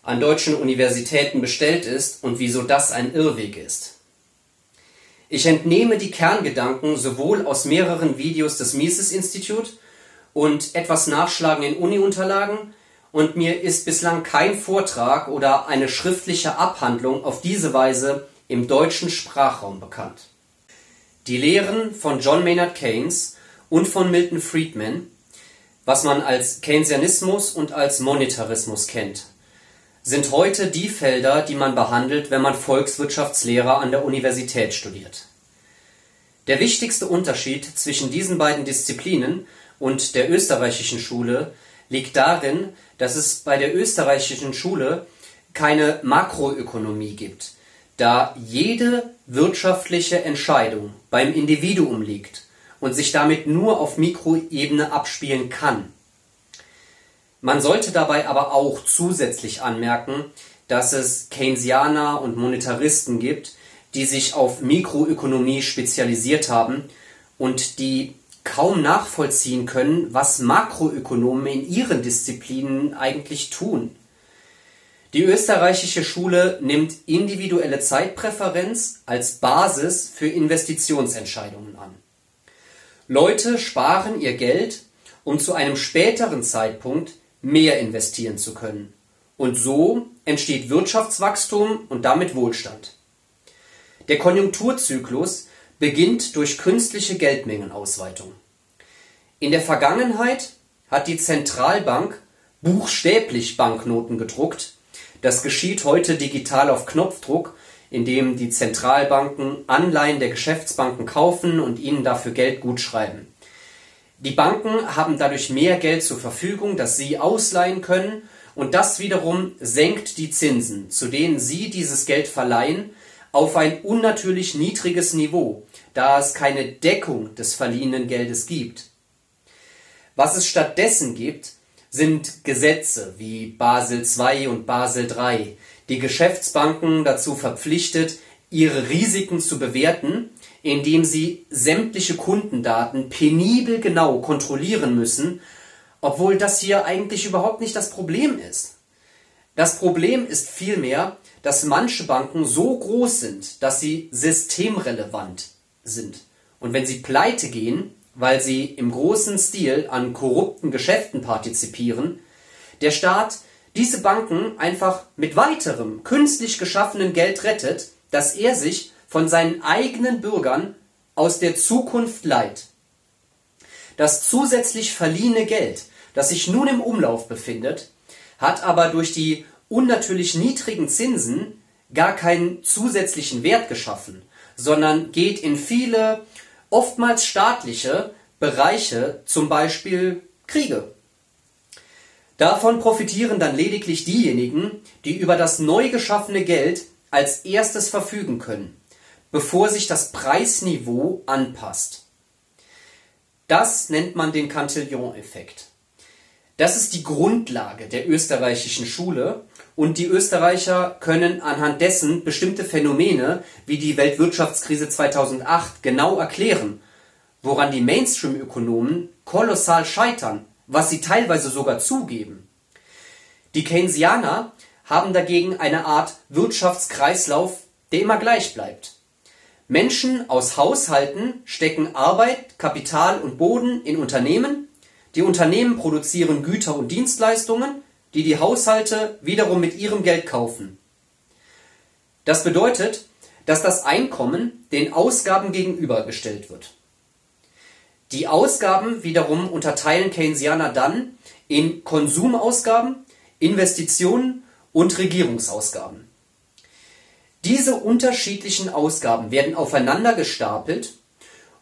an deutschen Universitäten bestellt ist und wieso das ein Irrweg ist. Ich entnehme die Kerngedanken sowohl aus mehreren Videos des Mises Institut und etwas Nachschlagen in Uni-Unterlagen und mir ist bislang kein Vortrag oder eine schriftliche Abhandlung auf diese Weise im deutschen Sprachraum bekannt. Die Lehren von John Maynard Keynes und von Milton Friedman, was man als Keynesianismus und als Monetarismus kennt, sind heute die Felder, die man behandelt, wenn man Volkswirtschaftslehre an der Universität studiert. Der wichtigste Unterschied zwischen diesen beiden Disziplinen und der österreichischen Schule liegt darin, dass es bei der österreichischen Schule keine Makroökonomie gibt, da jede wirtschaftliche Entscheidung beim Individuum liegt und sich damit nur auf Mikroebene abspielen kann. Man sollte dabei aber auch zusätzlich anmerken, dass es Keynesianer und Monetaristen gibt, die sich auf Mikroökonomie spezialisiert haben und die kaum nachvollziehen können, was Makroökonomen in ihren Disziplinen eigentlich tun. Die österreichische Schule nimmt individuelle Zeitpräferenz als Basis für Investitionsentscheidungen an. Leute sparen ihr Geld, um zu einem späteren Zeitpunkt mehr investieren zu können. Und so entsteht Wirtschaftswachstum und damit Wohlstand. Der Konjunkturzyklus beginnt durch künstliche Geldmengenausweitung. In der Vergangenheit hat die Zentralbank buchstäblich Banknoten gedruckt. Das geschieht heute digital auf Knopfdruck, indem die Zentralbanken Anleihen der Geschäftsbanken kaufen und ihnen dafür Geld gutschreiben. Die Banken haben dadurch mehr Geld zur Verfügung, das sie ausleihen können, und das wiederum senkt die Zinsen, zu denen sie dieses Geld verleihen, auf ein unnatürlich niedriges Niveau, da es keine Deckung des verliehenen Geldes gibt. Was es stattdessen gibt, sind Gesetze wie Basel II und Basel III, die Geschäftsbanken dazu verpflichtet, ihre Risiken zu bewerten, indem sie sämtliche Kundendaten penibel genau kontrollieren müssen, obwohl das hier eigentlich überhaupt nicht das Problem ist. Das Problem ist vielmehr, dass manche Banken so groß sind, dass sie systemrelevant sind. Und wenn sie pleite gehen, weil sie im großen Stil an korrupten Geschäften partizipieren, der Staat diese Banken einfach mit weiterem künstlich geschaffenen Geld rettet, das er sich von seinen eigenen Bürgern aus der Zukunft leiht. Das zusätzlich verliehene Geld, das sich nun im Umlauf befindet, hat aber durch die unnatürlich niedrigen Zinsen gar keinen zusätzlichen Wert geschaffen, sondern geht in viele, oftmals staatliche Bereiche, zum Beispiel Kriege. Davon profitieren dann lediglich diejenigen, die über das neu geschaffene Geld als erstes verfügen können, bevor sich das Preisniveau anpasst. Das nennt man den Cantillon-Effekt. Das ist die Grundlage der österreichischen Schule und die Österreicher können anhand dessen bestimmte Phänomene wie die Weltwirtschaftskrise 2008 genau erklären, woran die Mainstream-Ökonomen kolossal scheitern, was sie teilweise sogar zugeben. Die Keynesianer haben dagegen eine Art Wirtschaftskreislauf, der immer gleich bleibt. Menschen aus Haushalten stecken Arbeit, Kapital und Boden in Unternehmen, die Unternehmen produzieren Güter und Dienstleistungen, die die Haushalte wiederum mit ihrem Geld kaufen. Das bedeutet, dass das Einkommen den Ausgaben gegenübergestellt wird. Die Ausgaben wiederum unterteilen Keynesianer dann in Konsumausgaben, Investitionen und Regierungsausgaben. Diese unterschiedlichen Ausgaben werden aufeinander gestapelt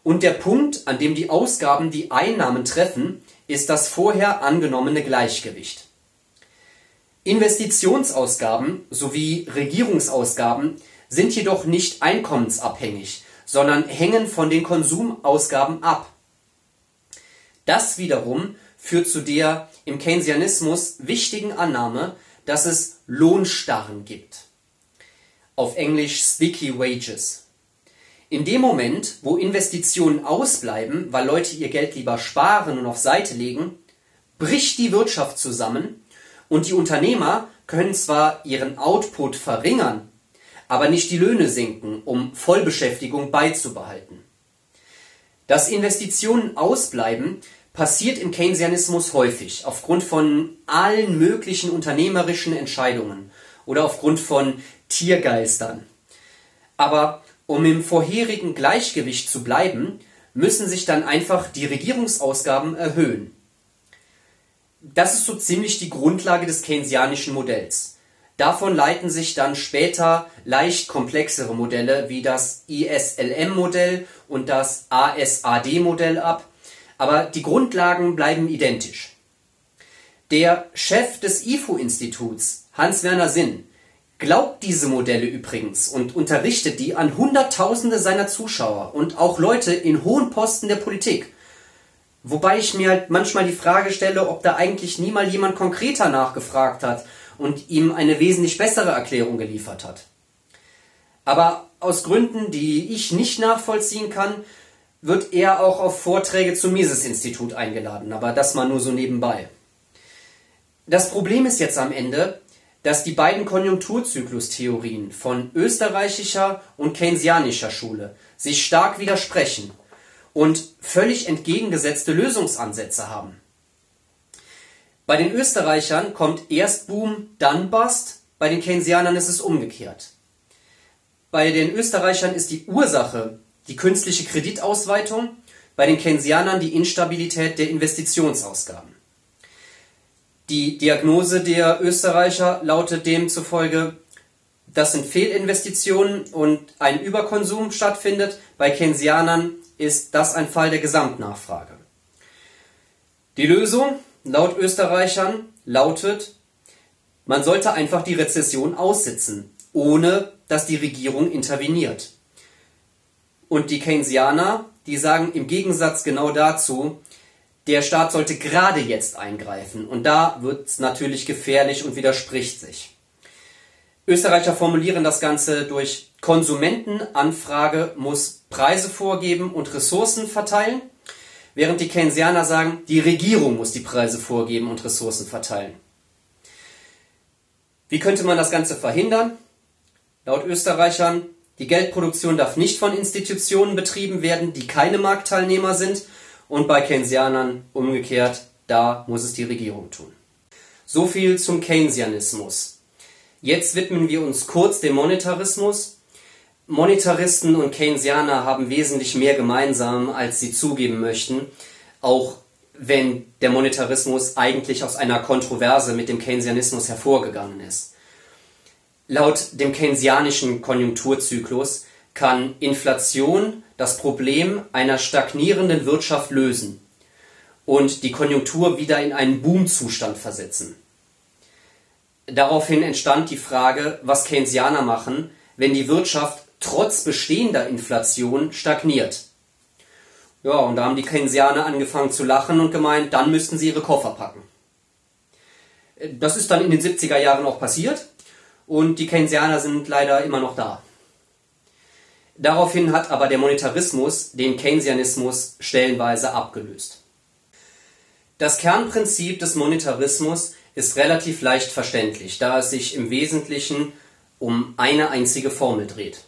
und der Punkt, an dem die Ausgaben die Einnahmen treffen, ist das vorher angenommene Gleichgewicht. Investitionsausgaben sowie Regierungsausgaben sind jedoch nicht einkommensabhängig, sondern hängen von den Konsumausgaben ab. Das wiederum führt zu der im Keynesianismus wichtigen Annahme, dass es Lohnstarren gibt. Auf Englisch sticky wages. In dem Moment, wo Investitionen ausbleiben, weil Leute ihr Geld lieber sparen und auf Seite legen, bricht die Wirtschaft zusammen und die Unternehmer können zwar ihren Output verringern, aber nicht die Löhne sinken, um Vollbeschäftigung beizubehalten. Dass Investitionen ausbleiben, passiert im Keynesianismus häufig aufgrund von allen möglichen unternehmerischen Entscheidungen oder aufgrund von Tiergeistern. Aber um im vorherigen Gleichgewicht zu bleiben, müssen sich dann einfach die Regierungsausgaben erhöhen. Das ist so ziemlich die Grundlage des keynesianischen Modells. Davon leiten sich dann später leicht komplexere Modelle wie das ISLM-Modell und das ASAD-Modell ab, aber die Grundlagen bleiben identisch. Der Chef des IFO-Instituts, Hans-Werner Sinn, glaubt diese Modelle übrigens und unterrichtet die an Hunderttausende seiner Zuschauer und auch Leute in hohen Posten der Politik. Wobei ich mir halt manchmal die Frage stelle, ob da eigentlich nie jemand konkreter nachgefragt hat und ihm eine wesentlich bessere Erklärung geliefert hat. Aber aus Gründen, die ich nicht nachvollziehen kann, wird er auch auf Vorträge zum Mises-Institut eingeladen, aber das mal nur so nebenbei. Das Problem ist jetzt am Ende, dass die beiden Konjunkturzyklus-Theorien von österreichischer und keynesianischer Schule sich stark widersprechen und völlig entgegengesetzte Lösungsansätze haben. Bei den Österreichern kommt erst Boom, dann Bust, bei den Keynesianern ist es umgekehrt. Bei den Österreichern ist die Ursache die künstliche Kreditausweitung, bei den Keynesianern die Instabilität der Investitionsausgaben. Die Diagnose der Österreicher lautet demzufolge, das sind Fehlinvestitionen und ein Überkonsum stattfindet. Bei Keynesianern ist das ein Fall der Gesamtnachfrage. Die Lösung laut Österreichern lautet, man sollte einfach die Rezession aussitzen, ohne dass die Regierung interveniert. Und die Keynesianer, die sagen im Gegensatz genau dazu, der Staat sollte gerade jetzt eingreifen. Und da wird es natürlich gefährlich und widerspricht sich. Österreicher formulieren das Ganze durch Konsumentenanfrage muss Preise vorgeben und Ressourcen verteilen während die Keynesianer sagen, die Regierung muss die Preise vorgeben und Ressourcen verteilen. Wie könnte man das Ganze verhindern? Laut Österreichern, die Geldproduktion darf nicht von Institutionen betrieben werden, die keine Marktteilnehmer sind, und bei Keynesianern umgekehrt, da muss es die Regierung tun. So viel zum Keynesianismus. Jetzt widmen wir uns kurz dem Monetarismus Monetaristen und Keynesianer haben wesentlich mehr gemeinsam, als sie zugeben möchten, auch wenn der Monetarismus eigentlich aus einer Kontroverse mit dem Keynesianismus hervorgegangen ist. Laut dem keynesianischen Konjunkturzyklus kann Inflation das Problem einer stagnierenden Wirtschaft lösen und die Konjunktur wieder in einen Boomzustand versetzen. Daraufhin entstand die Frage, was Keynesianer machen, wenn die Wirtschaft trotz bestehender Inflation stagniert. Ja, und da haben die Keynesianer angefangen zu lachen und gemeint, dann müssten sie ihre Koffer packen. Das ist dann in den 70er Jahren auch passiert und die Keynesianer sind leider immer noch da. Daraufhin hat aber der Monetarismus den Keynesianismus stellenweise abgelöst. Das Kernprinzip des Monetarismus ist relativ leicht verständlich, da es sich im Wesentlichen um eine einzige Formel dreht.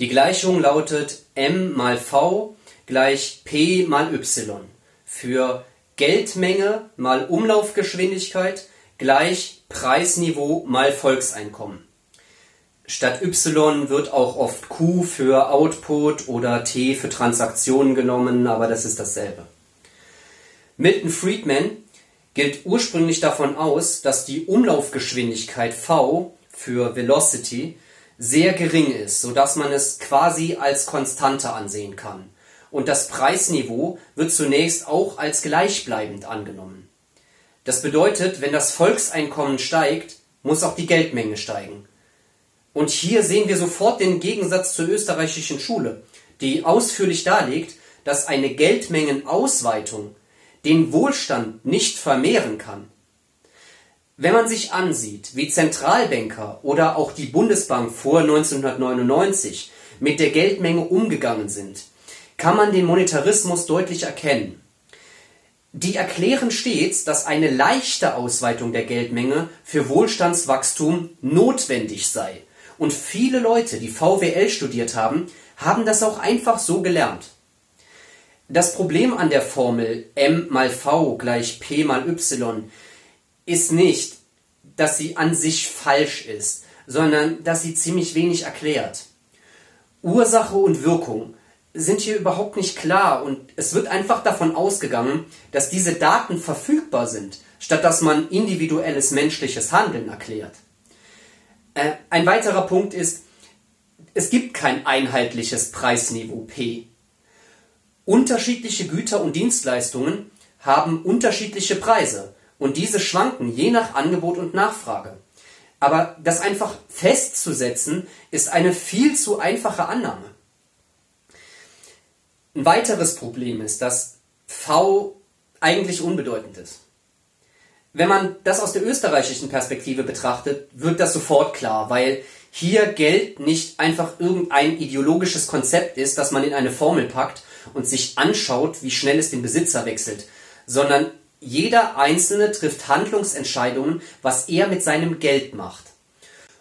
Die Gleichung lautet m mal v gleich p mal y für Geldmenge mal Umlaufgeschwindigkeit gleich Preisniveau mal Volkseinkommen. Statt y wird auch oft q für Output oder t für Transaktionen genommen, aber das ist dasselbe. Milton Friedman geht ursprünglich davon aus, dass die Umlaufgeschwindigkeit v für Velocity sehr gering ist, sodass man es quasi als Konstante ansehen kann. Und das Preisniveau wird zunächst auch als gleichbleibend angenommen. Das bedeutet, wenn das Volkseinkommen steigt, muss auch die Geldmenge steigen. Und hier sehen wir sofort den Gegensatz zur österreichischen Schule, die ausführlich darlegt, dass eine Geldmengenausweitung den Wohlstand nicht vermehren kann. Wenn man sich ansieht, wie Zentralbanker oder auch die Bundesbank vor 1999 mit der Geldmenge umgegangen sind, kann man den Monetarismus deutlich erkennen. Die erklären stets, dass eine leichte Ausweitung der Geldmenge für Wohlstandswachstum notwendig sei. Und viele Leute, die VWL studiert haben, haben das auch einfach so gelernt. Das Problem an der Formel m mal v gleich p mal y ist nicht, dass sie an sich falsch ist, sondern dass sie ziemlich wenig erklärt. Ursache und Wirkung sind hier überhaupt nicht klar und es wird einfach davon ausgegangen, dass diese Daten verfügbar sind, statt dass man individuelles menschliches Handeln erklärt. Äh, ein weiterer Punkt ist, es gibt kein einheitliches Preisniveau P. Unterschiedliche Güter und Dienstleistungen haben unterschiedliche Preise und diese schwanken je nach Angebot und Nachfrage. Aber das einfach festzusetzen, ist eine viel zu einfache Annahme. Ein weiteres Problem ist, dass V eigentlich unbedeutend ist. Wenn man das aus der österreichischen Perspektive betrachtet, wird das sofort klar, weil hier Geld nicht einfach irgendein ideologisches Konzept ist, das man in eine Formel packt und sich anschaut, wie schnell es den Besitzer wechselt, sondern jeder Einzelne trifft Handlungsentscheidungen, was er mit seinem Geld macht.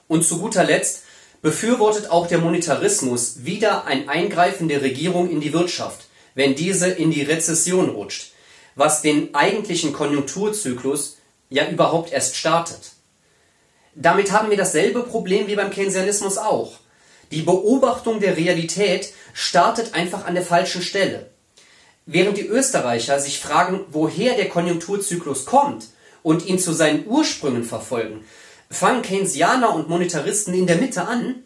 Und zu guter Letzt befürwortet auch der Monetarismus wieder ein Eingreifen der Regierung in die Wirtschaft, wenn diese in die Rezession rutscht, was den eigentlichen Konjunkturzyklus ja überhaupt erst startet. Damit haben wir dasselbe Problem wie beim Keynesianismus auch. Die Beobachtung der Realität startet einfach an der falschen Stelle. Während die Österreicher sich fragen, woher der Konjunkturzyklus kommt und ihn zu seinen Ursprüngen verfolgen, fangen Keynesianer und Monetaristen in der Mitte an,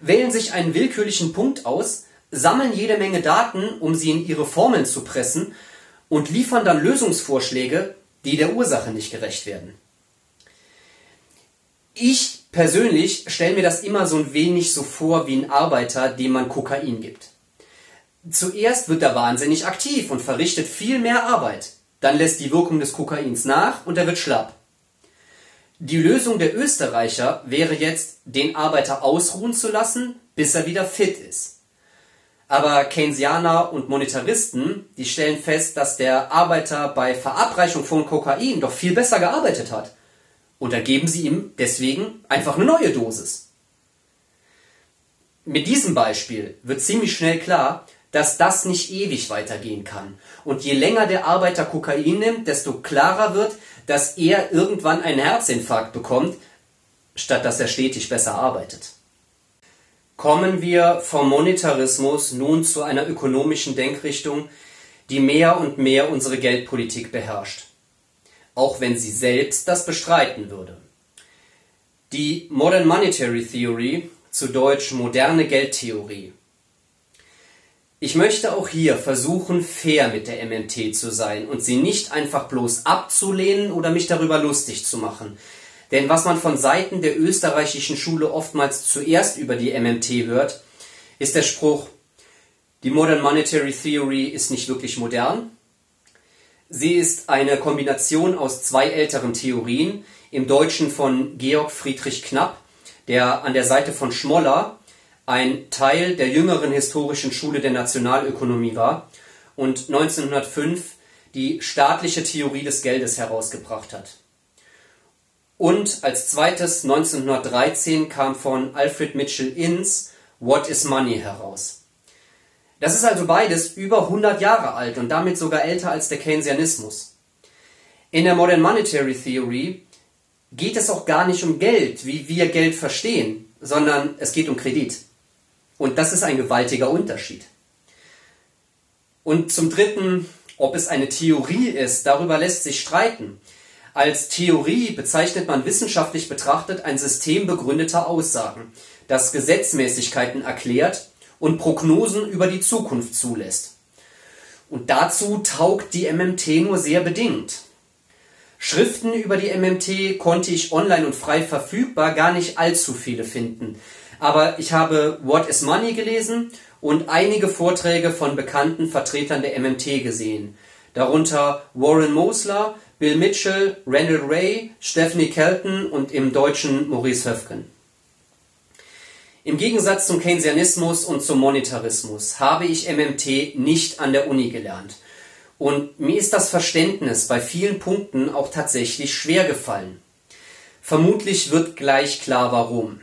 wählen sich einen willkürlichen Punkt aus, sammeln jede Menge Daten, um sie in ihre Formeln zu pressen und liefern dann Lösungsvorschläge, die der Ursache nicht gerecht werden. Ich persönlich stelle mir das immer so ein wenig so vor wie ein Arbeiter, dem man Kokain gibt. Zuerst wird er wahnsinnig aktiv und verrichtet viel mehr Arbeit. Dann lässt die Wirkung des Kokains nach und er wird schlapp. Die Lösung der Österreicher wäre jetzt, den Arbeiter ausruhen zu lassen, bis er wieder fit ist. Aber Keynesianer und Monetaristen, die stellen fest, dass der Arbeiter bei Verabreichung von Kokain doch viel besser gearbeitet hat. Und dann geben sie ihm deswegen einfach eine neue Dosis. Mit diesem Beispiel wird ziemlich schnell klar, dass das nicht ewig weitergehen kann. Und je länger der Arbeiter Kokain nimmt, desto klarer wird, dass er irgendwann einen Herzinfarkt bekommt, statt dass er stetig besser arbeitet. Kommen wir vom Monetarismus nun zu einer ökonomischen Denkrichtung, die mehr und mehr unsere Geldpolitik beherrscht, auch wenn sie selbst das bestreiten würde. Die Modern Monetary Theory, zu Deutsch moderne Geldtheorie, ich möchte auch hier versuchen, fair mit der MMT zu sein und sie nicht einfach bloß abzulehnen oder mich darüber lustig zu machen. Denn was man von Seiten der österreichischen Schule oftmals zuerst über die MMT hört, ist der Spruch, die Modern Monetary Theory ist nicht wirklich modern. Sie ist eine Kombination aus zwei älteren Theorien, im Deutschen von Georg Friedrich Knapp, der an der Seite von Schmoller ein Teil der jüngeren historischen Schule der Nationalökonomie war und 1905 die staatliche Theorie des Geldes herausgebracht hat. Und als zweites 1913 kam von Alfred Mitchell Innes What is Money heraus. Das ist also beides über 100 Jahre alt und damit sogar älter als der Keynesianismus. In der Modern Monetary Theory geht es auch gar nicht um Geld, wie wir Geld verstehen, sondern es geht um Kredit. Und das ist ein gewaltiger Unterschied. Und zum Dritten, ob es eine Theorie ist, darüber lässt sich streiten. Als Theorie bezeichnet man wissenschaftlich betrachtet ein System begründeter Aussagen, das Gesetzmäßigkeiten erklärt und Prognosen über die Zukunft zulässt. Und dazu taugt die MMT nur sehr bedingt. Schriften über die MMT konnte ich online und frei verfügbar gar nicht allzu viele finden. Aber ich habe What is Money gelesen und einige Vorträge von bekannten Vertretern der MMT gesehen. Darunter Warren Mosler, Bill Mitchell, Randall Ray, Stephanie Kelton und im Deutschen Maurice Höfgen. Im Gegensatz zum Keynesianismus und zum Monetarismus habe ich MMT nicht an der Uni gelernt. Und mir ist das Verständnis bei vielen Punkten auch tatsächlich schwer gefallen. Vermutlich wird gleich klar warum.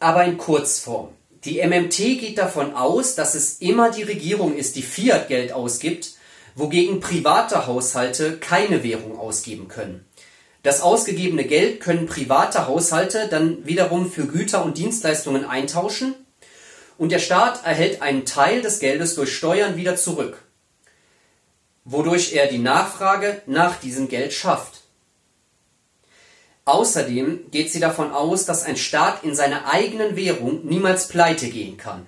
Aber in Kurzform. Die MMT geht davon aus, dass es immer die Regierung ist, die Fiat-Geld ausgibt, wogegen private Haushalte keine Währung ausgeben können. Das ausgegebene Geld können private Haushalte dann wiederum für Güter und Dienstleistungen eintauschen und der Staat erhält einen Teil des Geldes durch Steuern wieder zurück, wodurch er die Nachfrage nach diesem Geld schafft. Außerdem geht sie davon aus, dass ein Staat in seiner eigenen Währung niemals pleite gehen kann.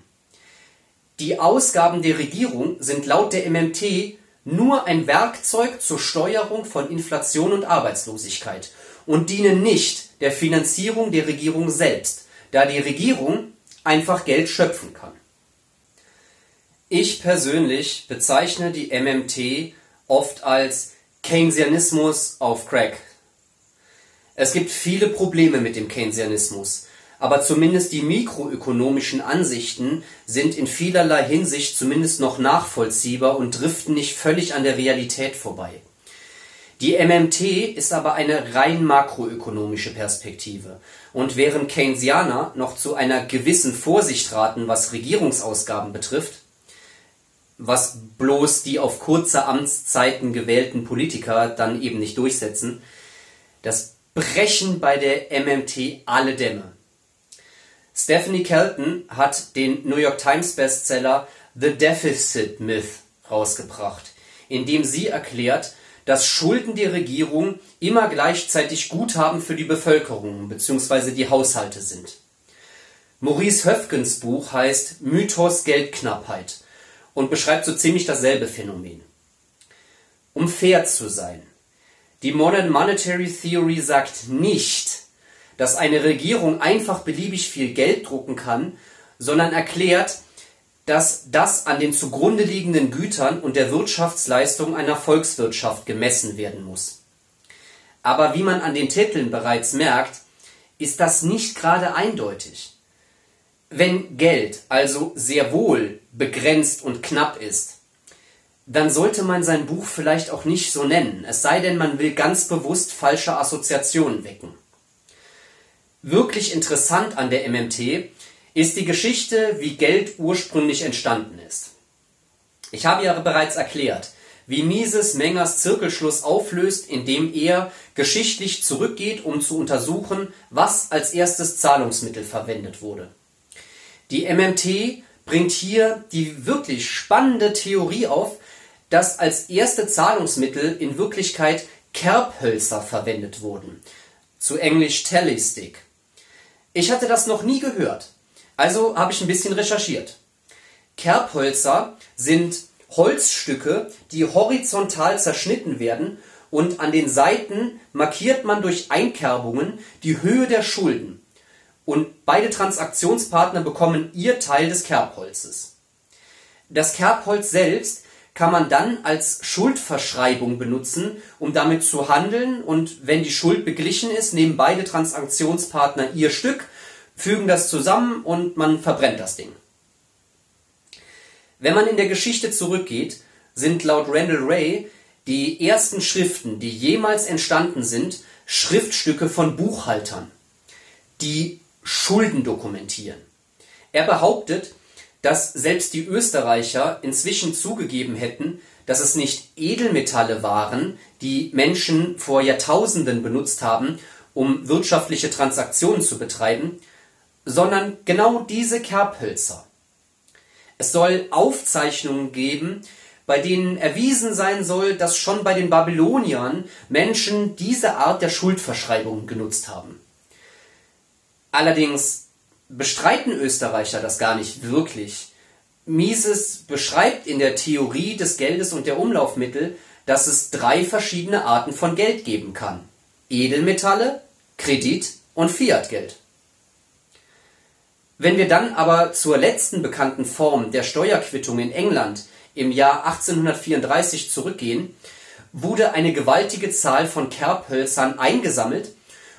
Die Ausgaben der Regierung sind laut der MMT nur ein Werkzeug zur Steuerung von Inflation und Arbeitslosigkeit und dienen nicht der Finanzierung der Regierung selbst, da die Regierung einfach Geld schöpfen kann. Ich persönlich bezeichne die MMT oft als Keynesianismus auf Crack. Es gibt viele Probleme mit dem Keynesianismus, aber zumindest die mikroökonomischen Ansichten sind in vielerlei Hinsicht zumindest noch nachvollziehbar und driften nicht völlig an der Realität vorbei. Die MMT ist aber eine rein makroökonomische Perspektive, und während Keynesianer noch zu einer gewissen Vorsicht raten, was Regierungsausgaben betrifft, was bloß die auf kurze Amtszeiten gewählten Politiker dann eben nicht durchsetzen, das brechen bei der MMT alle Dämme. Stephanie Kelton hat den New York Times Bestseller The Deficit Myth rausgebracht, in dem sie erklärt, dass Schulden der Regierung immer gleichzeitig Guthaben für die Bevölkerung bzw. die Haushalte sind. Maurice Höfgens Buch heißt Mythos Geldknappheit und beschreibt so ziemlich dasselbe Phänomen. Um fair zu sein, die Modern Monetary Theory sagt nicht, dass eine Regierung einfach beliebig viel Geld drucken kann, sondern erklärt, dass das an den zugrunde liegenden Gütern und der Wirtschaftsleistung einer Volkswirtschaft gemessen werden muss. Aber wie man an den Titeln bereits merkt, ist das nicht gerade eindeutig. Wenn Geld also sehr wohl begrenzt und knapp ist, dann sollte man sein Buch vielleicht auch nicht so nennen, es sei denn, man will ganz bewusst falsche Assoziationen wecken. Wirklich interessant an der MMT ist die Geschichte, wie Geld ursprünglich entstanden ist. Ich habe ja bereits erklärt, wie Mises Mengers Zirkelschluss auflöst, indem er geschichtlich zurückgeht, um zu untersuchen, was als erstes Zahlungsmittel verwendet wurde. Die MMT bringt hier die wirklich spannende Theorie auf, dass als erste Zahlungsmittel in Wirklichkeit Kerbhölzer verwendet wurden, zu Englisch Tallystick. Ich hatte das noch nie gehört, also habe ich ein bisschen recherchiert. Kerbhölzer sind Holzstücke, die horizontal zerschnitten werden und an den Seiten markiert man durch Einkerbungen die Höhe der Schulden und beide Transaktionspartner bekommen ihr Teil des Kerbholzes. Das Kerbholz selbst kann man dann als Schuldverschreibung benutzen, um damit zu handeln und wenn die Schuld beglichen ist, nehmen beide Transaktionspartner ihr Stück, fügen das zusammen und man verbrennt das Ding. Wenn man in der Geschichte zurückgeht, sind laut Randall Ray die ersten Schriften, die jemals entstanden sind, Schriftstücke von Buchhaltern, die Schulden dokumentieren. Er behauptet, dass selbst die Österreicher inzwischen zugegeben hätten, dass es nicht Edelmetalle waren, die Menschen vor Jahrtausenden benutzt haben, um wirtschaftliche Transaktionen zu betreiben, sondern genau diese Kerbhölzer. Es soll Aufzeichnungen geben, bei denen erwiesen sein soll, dass schon bei den Babyloniern Menschen diese Art der Schuldverschreibung genutzt haben. Allerdings bestreiten Österreicher das gar nicht wirklich. Mises beschreibt in der Theorie des Geldes und der Umlaufmittel, dass es drei verschiedene Arten von Geld geben kann. Edelmetalle, Kredit und Fiatgeld. Wenn wir dann aber zur letzten bekannten Form der Steuerquittung in England im Jahr 1834 zurückgehen, wurde eine gewaltige Zahl von Kerbhölzern eingesammelt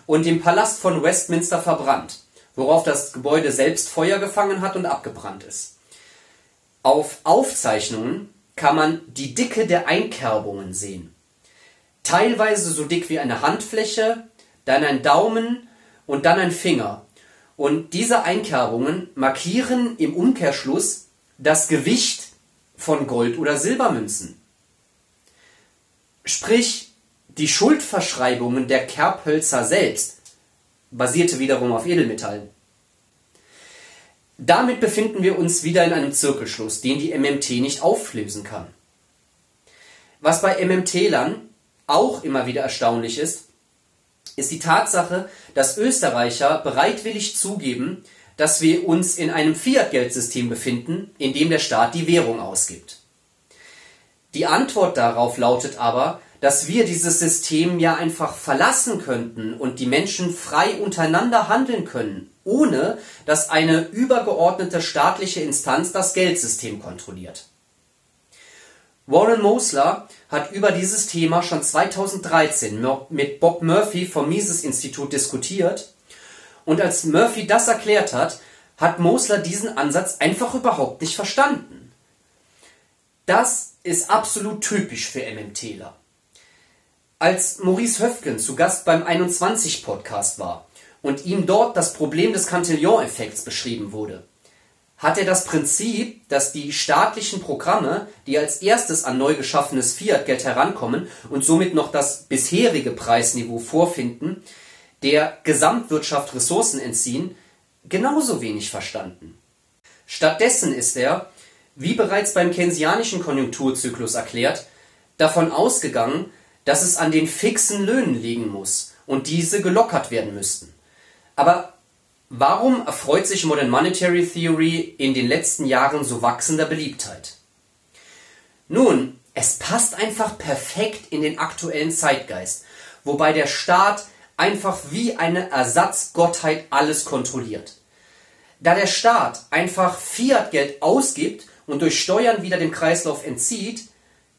und im Palast von Westminster verbrannt, worauf das Gebäude selbst Feuer gefangen hat und abgebrannt ist. Auf Aufzeichnungen kann man die Dicke der Einkerbungen sehen. Teilweise so dick wie eine Handfläche, dann ein Daumen und dann ein Finger. Und diese Einkerbungen markieren im Umkehrschluss das Gewicht von Gold- oder Silbermünzen. Sprich, die Schuldverschreibungen der Kerbhölzer selbst basierte wiederum auf Edelmetallen. Damit befinden wir uns wieder in einem Zirkelschluss, den die MMT nicht auflösen kann. Was bei MMT-Lern auch immer wieder erstaunlich ist, ist die Tatsache, dass Österreicher bereitwillig zugeben, dass wir uns in einem Fiat-Geldsystem befinden, in dem der Staat die Währung ausgibt. Die Antwort darauf lautet aber, dass wir dieses System ja einfach verlassen könnten und die Menschen frei untereinander handeln können, ohne dass eine übergeordnete staatliche Instanz das Geldsystem kontrolliert. Warren Mosler hat über dieses Thema schon 2013 mit Bob Murphy vom Mises-Institut diskutiert und als Murphy das erklärt hat, hat Mosler diesen Ansatz einfach überhaupt nicht verstanden. Das ist absolut typisch für MMTler. Als Maurice Höfgen zu Gast beim 21 Podcast war und ihm dort das Problem des Cantillon-Effekts beschrieben wurde, hat er das Prinzip, dass die staatlichen Programme, die als erstes an neu geschaffenes Fiat-Geld herankommen und somit noch das bisherige Preisniveau vorfinden, der Gesamtwirtschaft Ressourcen entziehen, genauso wenig verstanden. Stattdessen ist er, wie bereits beim keynesianischen Konjunkturzyklus erklärt, davon ausgegangen, dass es an den fixen Löhnen liegen muss und diese gelockert werden müssten. Aber Warum erfreut sich Modern Monetary Theory in den letzten Jahren so wachsender Beliebtheit? Nun, es passt einfach perfekt in den aktuellen Zeitgeist, wobei der Staat einfach wie eine Ersatzgottheit alles kontrolliert. Da der Staat einfach Fiat-Geld ausgibt und durch Steuern wieder dem Kreislauf entzieht,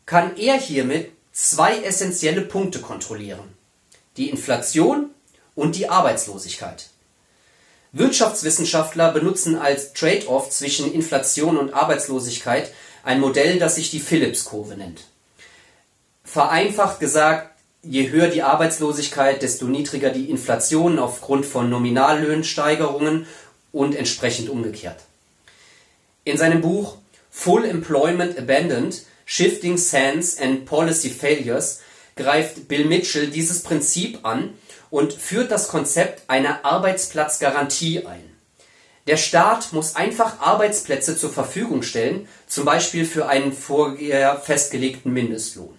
kann er hiermit zwei essentielle Punkte kontrollieren. Die Inflation und die Arbeitslosigkeit. Wirtschaftswissenschaftler benutzen als Trade-off zwischen Inflation und Arbeitslosigkeit ein Modell, das sich die Phillips-Kurve nennt. Vereinfacht gesagt, je höher die Arbeitslosigkeit, desto niedriger die Inflation aufgrund von Nominallöhnsteigerungen und entsprechend umgekehrt. In seinem Buch Full Employment Abandoned, Shifting Sands and Policy Failures greift Bill Mitchell dieses Prinzip an und führt das Konzept einer Arbeitsplatzgarantie ein. Der Staat muss einfach Arbeitsplätze zur Verfügung stellen, zum Beispiel für einen vorher festgelegten Mindestlohn.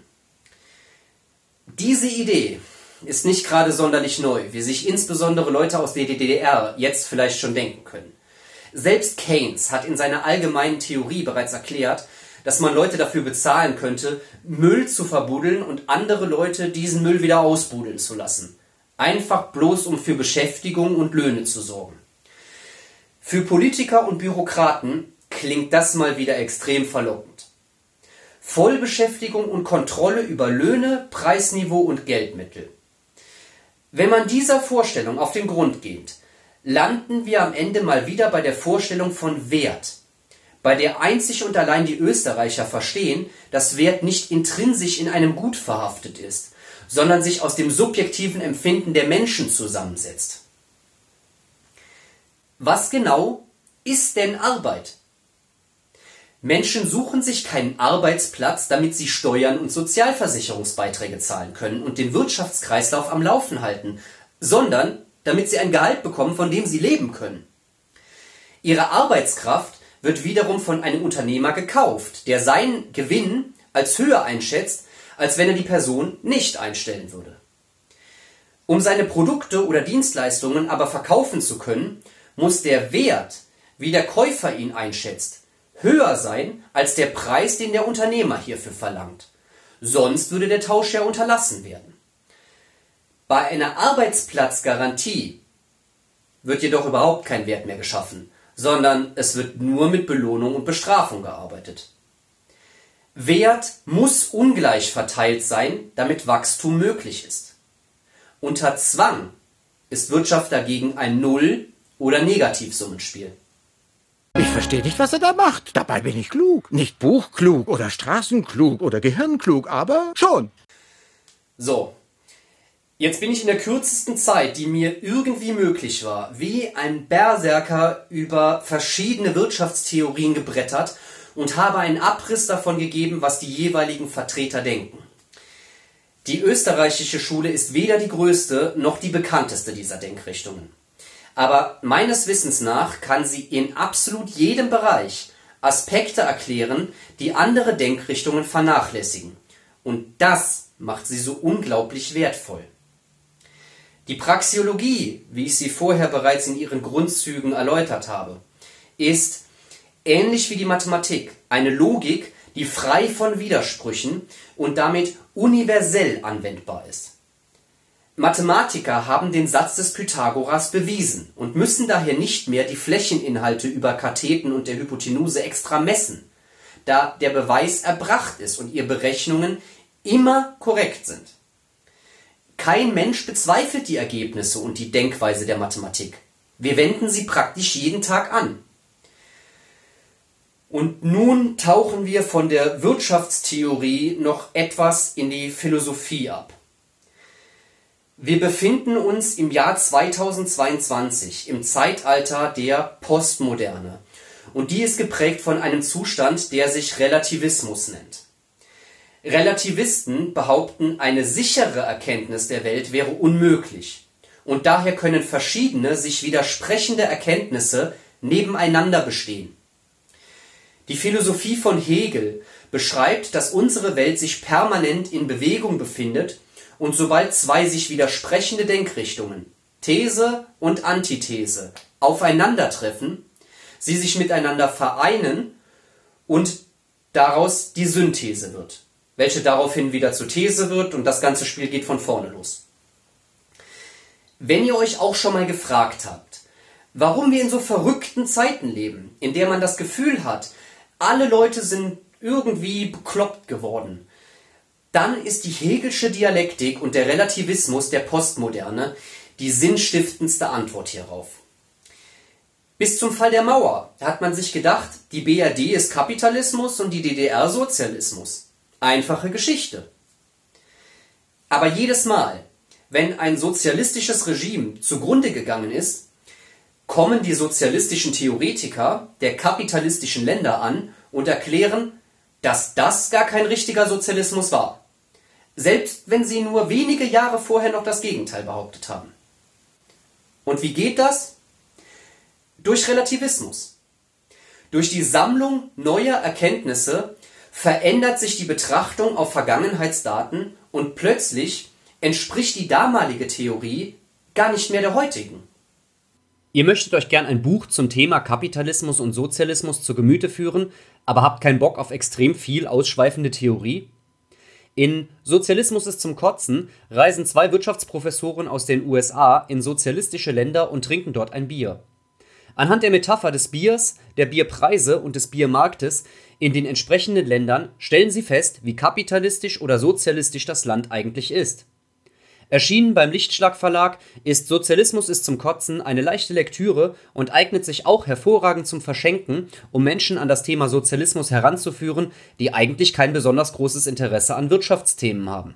Diese Idee ist nicht gerade sonderlich neu, wie sich insbesondere Leute aus der DDR jetzt vielleicht schon denken können. Selbst Keynes hat in seiner allgemeinen Theorie bereits erklärt, dass man Leute dafür bezahlen könnte, Müll zu verbuddeln und andere Leute diesen Müll wieder ausbuddeln zu lassen einfach bloß um für Beschäftigung und Löhne zu sorgen. Für Politiker und Bürokraten klingt das mal wieder extrem verlockend. Vollbeschäftigung und Kontrolle über Löhne, Preisniveau und Geldmittel. Wenn man dieser Vorstellung auf den Grund geht, landen wir am Ende mal wieder bei der Vorstellung von Wert, bei der einzig und allein die Österreicher verstehen, dass Wert nicht intrinsisch in einem Gut verhaftet ist, sondern sich aus dem subjektiven Empfinden der Menschen zusammensetzt. Was genau ist denn Arbeit? Menschen suchen sich keinen Arbeitsplatz, damit sie Steuern und Sozialversicherungsbeiträge zahlen können und den Wirtschaftskreislauf am Laufen halten, sondern damit sie ein Gehalt bekommen, von dem sie leben können. Ihre Arbeitskraft wird wiederum von einem Unternehmer gekauft, der seinen Gewinn als höher einschätzt als wenn er die Person nicht einstellen würde. Um seine Produkte oder Dienstleistungen aber verkaufen zu können, muss der Wert, wie der Käufer ihn einschätzt, höher sein als der Preis, den der Unternehmer hierfür verlangt. Sonst würde der Tausch ja unterlassen werden. Bei einer Arbeitsplatzgarantie wird jedoch überhaupt kein Wert mehr geschaffen, sondern es wird nur mit Belohnung und Bestrafung gearbeitet. Wert muss ungleich verteilt sein, damit Wachstum möglich ist. Unter Zwang ist Wirtschaft dagegen ein Null- oder Negativsummenspiel. Ich verstehe nicht, was er da macht. Dabei bin ich klug. Nicht buchklug oder straßenklug oder gehirnklug, aber schon. So. Jetzt bin ich in der kürzesten Zeit, die mir irgendwie möglich war, wie ein Berserker über verschiedene Wirtschaftstheorien gebrettert und habe einen Abriss davon gegeben, was die jeweiligen Vertreter denken. Die österreichische Schule ist weder die größte noch die bekannteste dieser Denkrichtungen. Aber meines Wissens nach kann sie in absolut jedem Bereich Aspekte erklären, die andere Denkrichtungen vernachlässigen. Und das macht sie so unglaublich wertvoll. Die Praxiologie, wie ich sie vorher bereits in ihren Grundzügen erläutert habe, ist ähnlich wie die Mathematik eine Logik, die frei von Widersprüchen und damit universell anwendbar ist. Mathematiker haben den Satz des Pythagoras bewiesen und müssen daher nicht mehr die Flächeninhalte über Katheten und der Hypotenuse extra messen, da der Beweis erbracht ist und ihre Berechnungen immer korrekt sind. Kein Mensch bezweifelt die Ergebnisse und die Denkweise der Mathematik. Wir wenden sie praktisch jeden Tag an. Und nun tauchen wir von der Wirtschaftstheorie noch etwas in die Philosophie ab. Wir befinden uns im Jahr 2022 im Zeitalter der Postmoderne und die ist geprägt von einem Zustand, der sich Relativismus nennt. Relativisten behaupten, eine sichere Erkenntnis der Welt wäre unmöglich und daher können verschiedene sich widersprechende Erkenntnisse nebeneinander bestehen. Die Philosophie von Hegel beschreibt, dass unsere Welt sich permanent in Bewegung befindet und sobald zwei sich widersprechende Denkrichtungen, These und Antithese, aufeinandertreffen, sie sich miteinander vereinen und daraus die Synthese wird, welche daraufhin wieder zur These wird und das ganze Spiel geht von vorne los. Wenn ihr euch auch schon mal gefragt habt, warum wir in so verrückten Zeiten leben, in der man das Gefühl hat, alle Leute sind irgendwie bekloppt geworden, dann ist die Hegelsche Dialektik und der Relativismus der Postmoderne die sinnstiftendste Antwort hierauf. Bis zum Fall der Mauer hat man sich gedacht, die BRD ist Kapitalismus und die DDR Sozialismus. Einfache Geschichte. Aber jedes Mal, wenn ein sozialistisches Regime zugrunde gegangen ist, kommen die sozialistischen Theoretiker der kapitalistischen Länder an und erklären, dass das gar kein richtiger Sozialismus war selbst wenn sie nur wenige Jahre vorher noch das Gegenteil behauptet haben. Und wie geht das? Durch Relativismus. Durch die Sammlung neuer Erkenntnisse verändert sich die Betrachtung auf Vergangenheitsdaten und plötzlich entspricht die damalige Theorie gar nicht mehr der heutigen. Ihr möchtet euch gern ein Buch zum Thema Kapitalismus und Sozialismus zu Gemüte führen, aber habt keinen Bock auf extrem viel ausschweifende Theorie? In Sozialismus ist zum Kotzen reisen zwei Wirtschaftsprofessoren aus den USA in sozialistische Länder und trinken dort ein Bier. Anhand der Metapher des Biers, der Bierpreise und des Biermarktes in den entsprechenden Ländern stellen sie fest, wie kapitalistisch oder sozialistisch das Land eigentlich ist Erschienen beim Lichtschlag Verlag ist Sozialismus ist zum Kotzen eine leichte Lektüre und eignet sich auch hervorragend zum Verschenken, um Menschen an das Thema Sozialismus heranzuführen, die eigentlich kein besonders großes Interesse an Wirtschaftsthemen haben.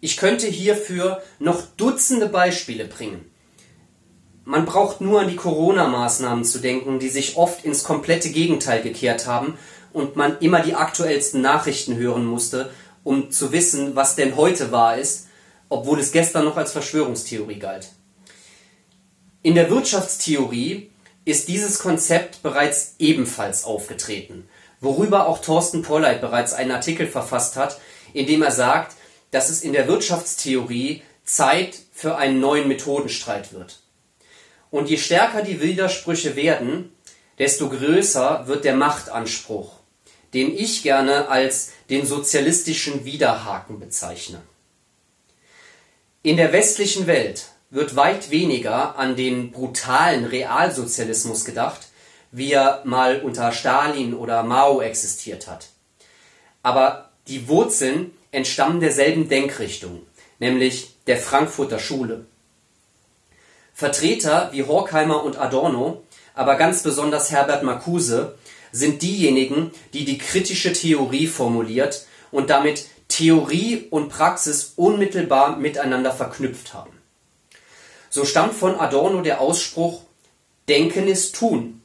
Ich könnte hierfür noch Dutzende Beispiele bringen. Man braucht nur an die Corona-Maßnahmen zu denken, die sich oft ins komplette Gegenteil gekehrt haben und man immer die aktuellsten Nachrichten hören musste, um zu wissen, was denn heute wahr ist obwohl es gestern noch als Verschwörungstheorie galt. In der Wirtschaftstheorie ist dieses Konzept bereits ebenfalls aufgetreten, worüber auch Thorsten Polleit bereits einen Artikel verfasst hat, in dem er sagt, dass es in der Wirtschaftstheorie Zeit für einen neuen Methodenstreit wird. Und je stärker die Widersprüche werden, desto größer wird der Machtanspruch, den ich gerne als den sozialistischen Widerhaken bezeichne. In der westlichen Welt wird weit weniger an den brutalen Realsozialismus gedacht, wie er mal unter Stalin oder Mao existiert hat. Aber die Wurzeln entstammen derselben Denkrichtung, nämlich der Frankfurter Schule. Vertreter wie Horkheimer und Adorno, aber ganz besonders Herbert Marcuse, sind diejenigen, die die kritische Theorie formuliert und damit Theorie und Praxis unmittelbar miteinander verknüpft haben. So stammt von Adorno der Ausspruch Denken ist Tun.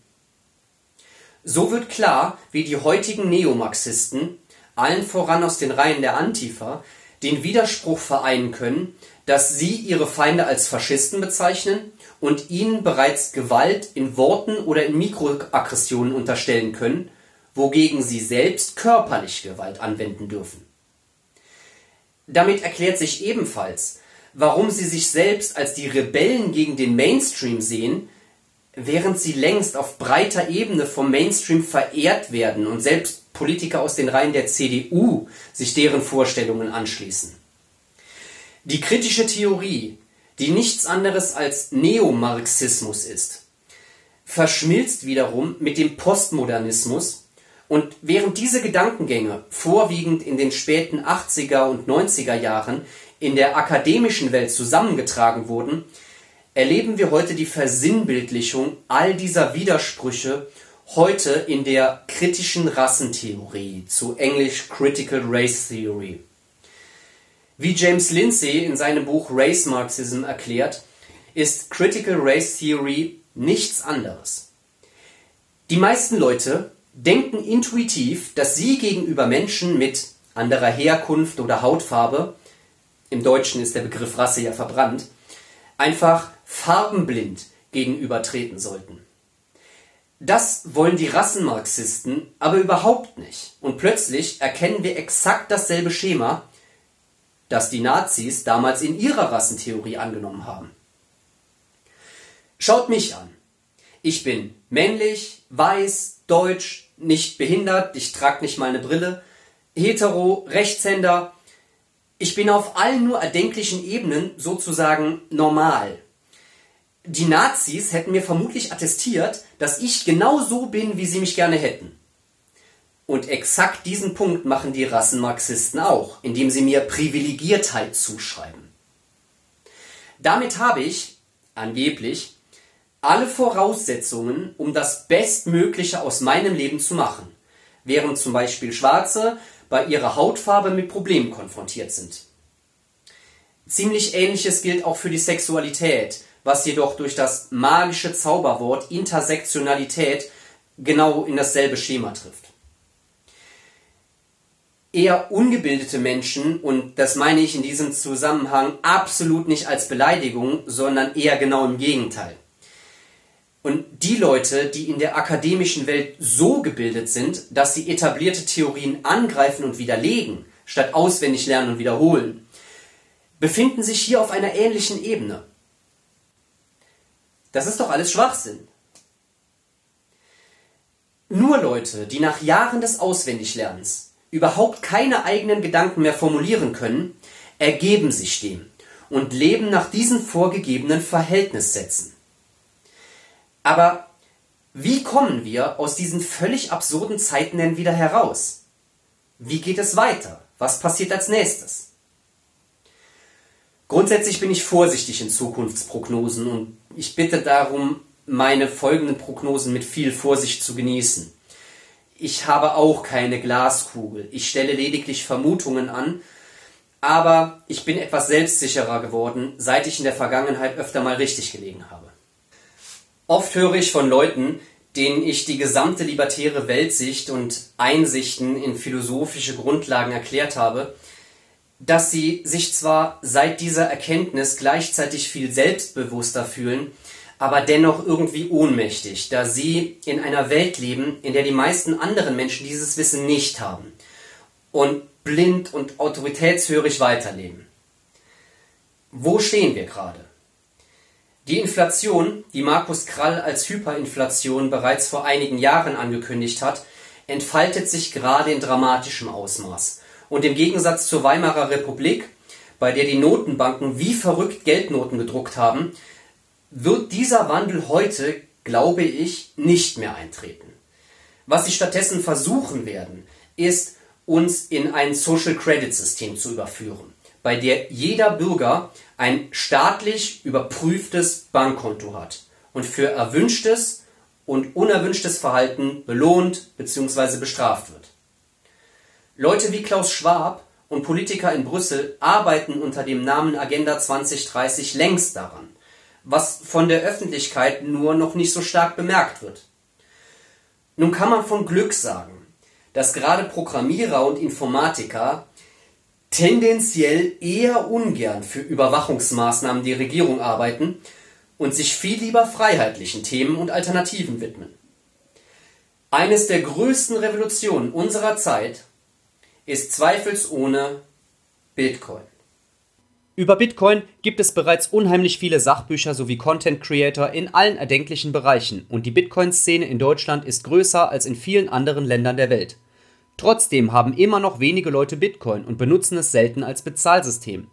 So wird klar, wie die heutigen Neomarxisten, allen voran aus den Reihen der Antifa, den Widerspruch vereinen können, dass sie ihre Feinde als Faschisten bezeichnen und ihnen bereits Gewalt in Worten oder in Mikroaggressionen unterstellen können, wogegen sie selbst körperliche Gewalt anwenden dürfen. Damit erklärt sich ebenfalls, warum sie sich selbst als die Rebellen gegen den Mainstream sehen, während sie längst auf breiter Ebene vom Mainstream verehrt werden und selbst Politiker aus den Reihen der CDU sich deren Vorstellungen anschließen. Die kritische Theorie, die nichts anderes als Neomarxismus ist, verschmilzt wiederum mit dem Postmodernismus und während diese Gedankengänge vorwiegend in den späten 80er und 90er Jahren in der akademischen Welt zusammengetragen wurden, erleben wir heute die Versinnbildlichung all dieser Widersprüche heute in der kritischen Rassentheorie, zu Englisch Critical Race Theory. Wie James Lindsay in seinem Buch Race Marxism erklärt, ist Critical Race Theory nichts anderes. Die meisten Leute denken intuitiv, dass sie gegenüber Menschen mit anderer Herkunft oder Hautfarbe, im Deutschen ist der Begriff Rasse ja verbrannt, einfach farbenblind gegenübertreten sollten. Das wollen die Rassenmarxisten aber überhaupt nicht. Und plötzlich erkennen wir exakt dasselbe Schema, das die Nazis damals in ihrer Rassentheorie angenommen haben. Schaut mich an. Ich bin männlich, weiß, deutsch, nicht behindert, ich trage nicht mal eine Brille, hetero, Rechtshänder. Ich bin auf allen nur erdenklichen Ebenen sozusagen normal. Die Nazis hätten mir vermutlich attestiert, dass ich genau so bin, wie sie mich gerne hätten. Und exakt diesen Punkt machen die Rassenmarxisten auch, indem sie mir Privilegiertheit zuschreiben. Damit habe ich, angeblich, alle Voraussetzungen, um das Bestmögliche aus meinem Leben zu machen, während zum Beispiel Schwarze bei ihrer Hautfarbe mit Problemen konfrontiert sind. Ziemlich ähnliches gilt auch für die Sexualität, was jedoch durch das magische Zauberwort Intersektionalität genau in dasselbe Schema trifft eher ungebildete Menschen, und das meine ich in diesem Zusammenhang absolut nicht als Beleidigung, sondern eher genau im Gegenteil. Und die Leute, die in der akademischen Welt so gebildet sind, dass sie etablierte Theorien angreifen und widerlegen, statt auswendig lernen und wiederholen, befinden sich hier auf einer ähnlichen Ebene. Das ist doch alles Schwachsinn. Nur Leute, die nach Jahren des Auswendiglernens überhaupt keine eigenen Gedanken mehr formulieren können, ergeben sich dem und leben nach diesen vorgegebenen Verhältnissätzen. Aber wie kommen wir aus diesen völlig absurden Zeiten denn wieder heraus? Wie geht es weiter? Was passiert als nächstes? Grundsätzlich bin ich vorsichtig in Zukunftsprognosen und ich bitte darum, meine folgenden Prognosen mit viel Vorsicht zu genießen. Ich habe auch keine Glaskugel. Ich stelle lediglich Vermutungen an, aber ich bin etwas selbstsicherer geworden, seit ich in der Vergangenheit öfter mal richtig gelegen habe. Oft höre ich von Leuten, denen ich die gesamte libertäre Weltsicht und Einsichten in philosophische Grundlagen erklärt habe, dass sie sich zwar seit dieser Erkenntnis gleichzeitig viel selbstbewusster fühlen, aber dennoch irgendwie ohnmächtig, da sie in einer Welt leben, in der die meisten anderen Menschen dieses Wissen nicht haben und blind und autoritätshörig weiterleben. Wo stehen wir gerade? Die Inflation, die Markus Krall als Hyperinflation bereits vor einigen Jahren angekündigt hat, entfaltet sich gerade in dramatischem Ausmaß. Und im Gegensatz zur Weimarer Republik, bei der die Notenbanken wie verrückt Geldnoten gedruckt haben, wird dieser Wandel heute, glaube ich, nicht mehr eintreten. Was sie stattdessen versuchen werden, ist, uns in ein Social Credit System zu überführen, bei der jeder Bürger ein staatlich überprüftes Bankkonto hat und für erwünschtes und unerwünschtes Verhalten belohnt bzw. bestraft wird. Leute wie Klaus Schwab und Politiker in Brüssel arbeiten unter dem Namen Agenda 2030 längst daran, was von der Öffentlichkeit nur noch nicht so stark bemerkt wird. Nun kann man von Glück sagen, dass gerade Programmierer und Informatiker tendenziell eher ungern für Überwachungsmaßnahmen der Regierung arbeiten und sich viel lieber freiheitlichen Themen und Alternativen widmen. Eines der größten Revolutionen unserer Zeit ist zweifelsohne Bitcoin. Über Bitcoin gibt es bereits unheimlich viele Sachbücher sowie Content Creator in allen erdenklichen Bereichen und die Bitcoin-Szene in Deutschland ist größer als in vielen anderen Ländern der Welt. Trotzdem haben immer noch wenige Leute Bitcoin und benutzen es selten als Bezahlsystem.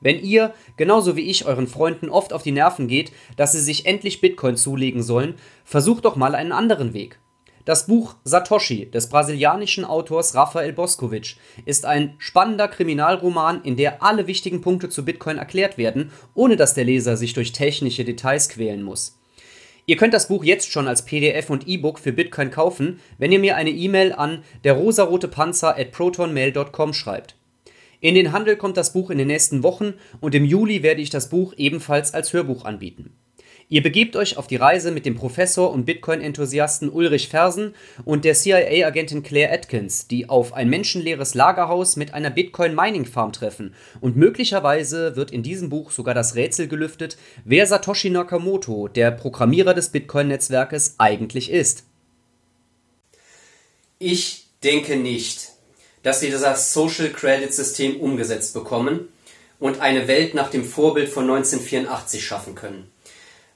Wenn ihr, genauso wie ich, euren Freunden oft auf die Nerven geht, dass sie sich endlich Bitcoin zulegen sollen, versucht doch mal einen anderen Weg. Das Buch Satoshi des brasilianischen Autors Rafael Boscovic ist ein spannender Kriminalroman, in der alle wichtigen Punkte zu Bitcoin erklärt werden, ohne dass der Leser sich durch technische Details quälen muss. Ihr könnt das Buch jetzt schon als PDF und E-Book für Bitcoin kaufen, wenn ihr mir eine E-Mail an der schreibt. In den Handel kommt das Buch in den nächsten Wochen und im Juli werde ich das Buch ebenfalls als Hörbuch anbieten. Ihr begebt euch auf die Reise mit dem Professor und Bitcoin-Enthusiasten Ulrich Fersen und der CIA-Agentin Claire Atkins, die auf ein menschenleeres Lagerhaus mit einer Bitcoin-Mining-Farm treffen. Und möglicherweise wird in diesem Buch sogar das Rätsel gelüftet, wer Satoshi Nakamoto, der Programmierer des Bitcoin-Netzwerkes, eigentlich ist. Ich denke nicht, dass sie das Social Credit System umgesetzt bekommen und eine Welt nach dem Vorbild von 1984 schaffen können,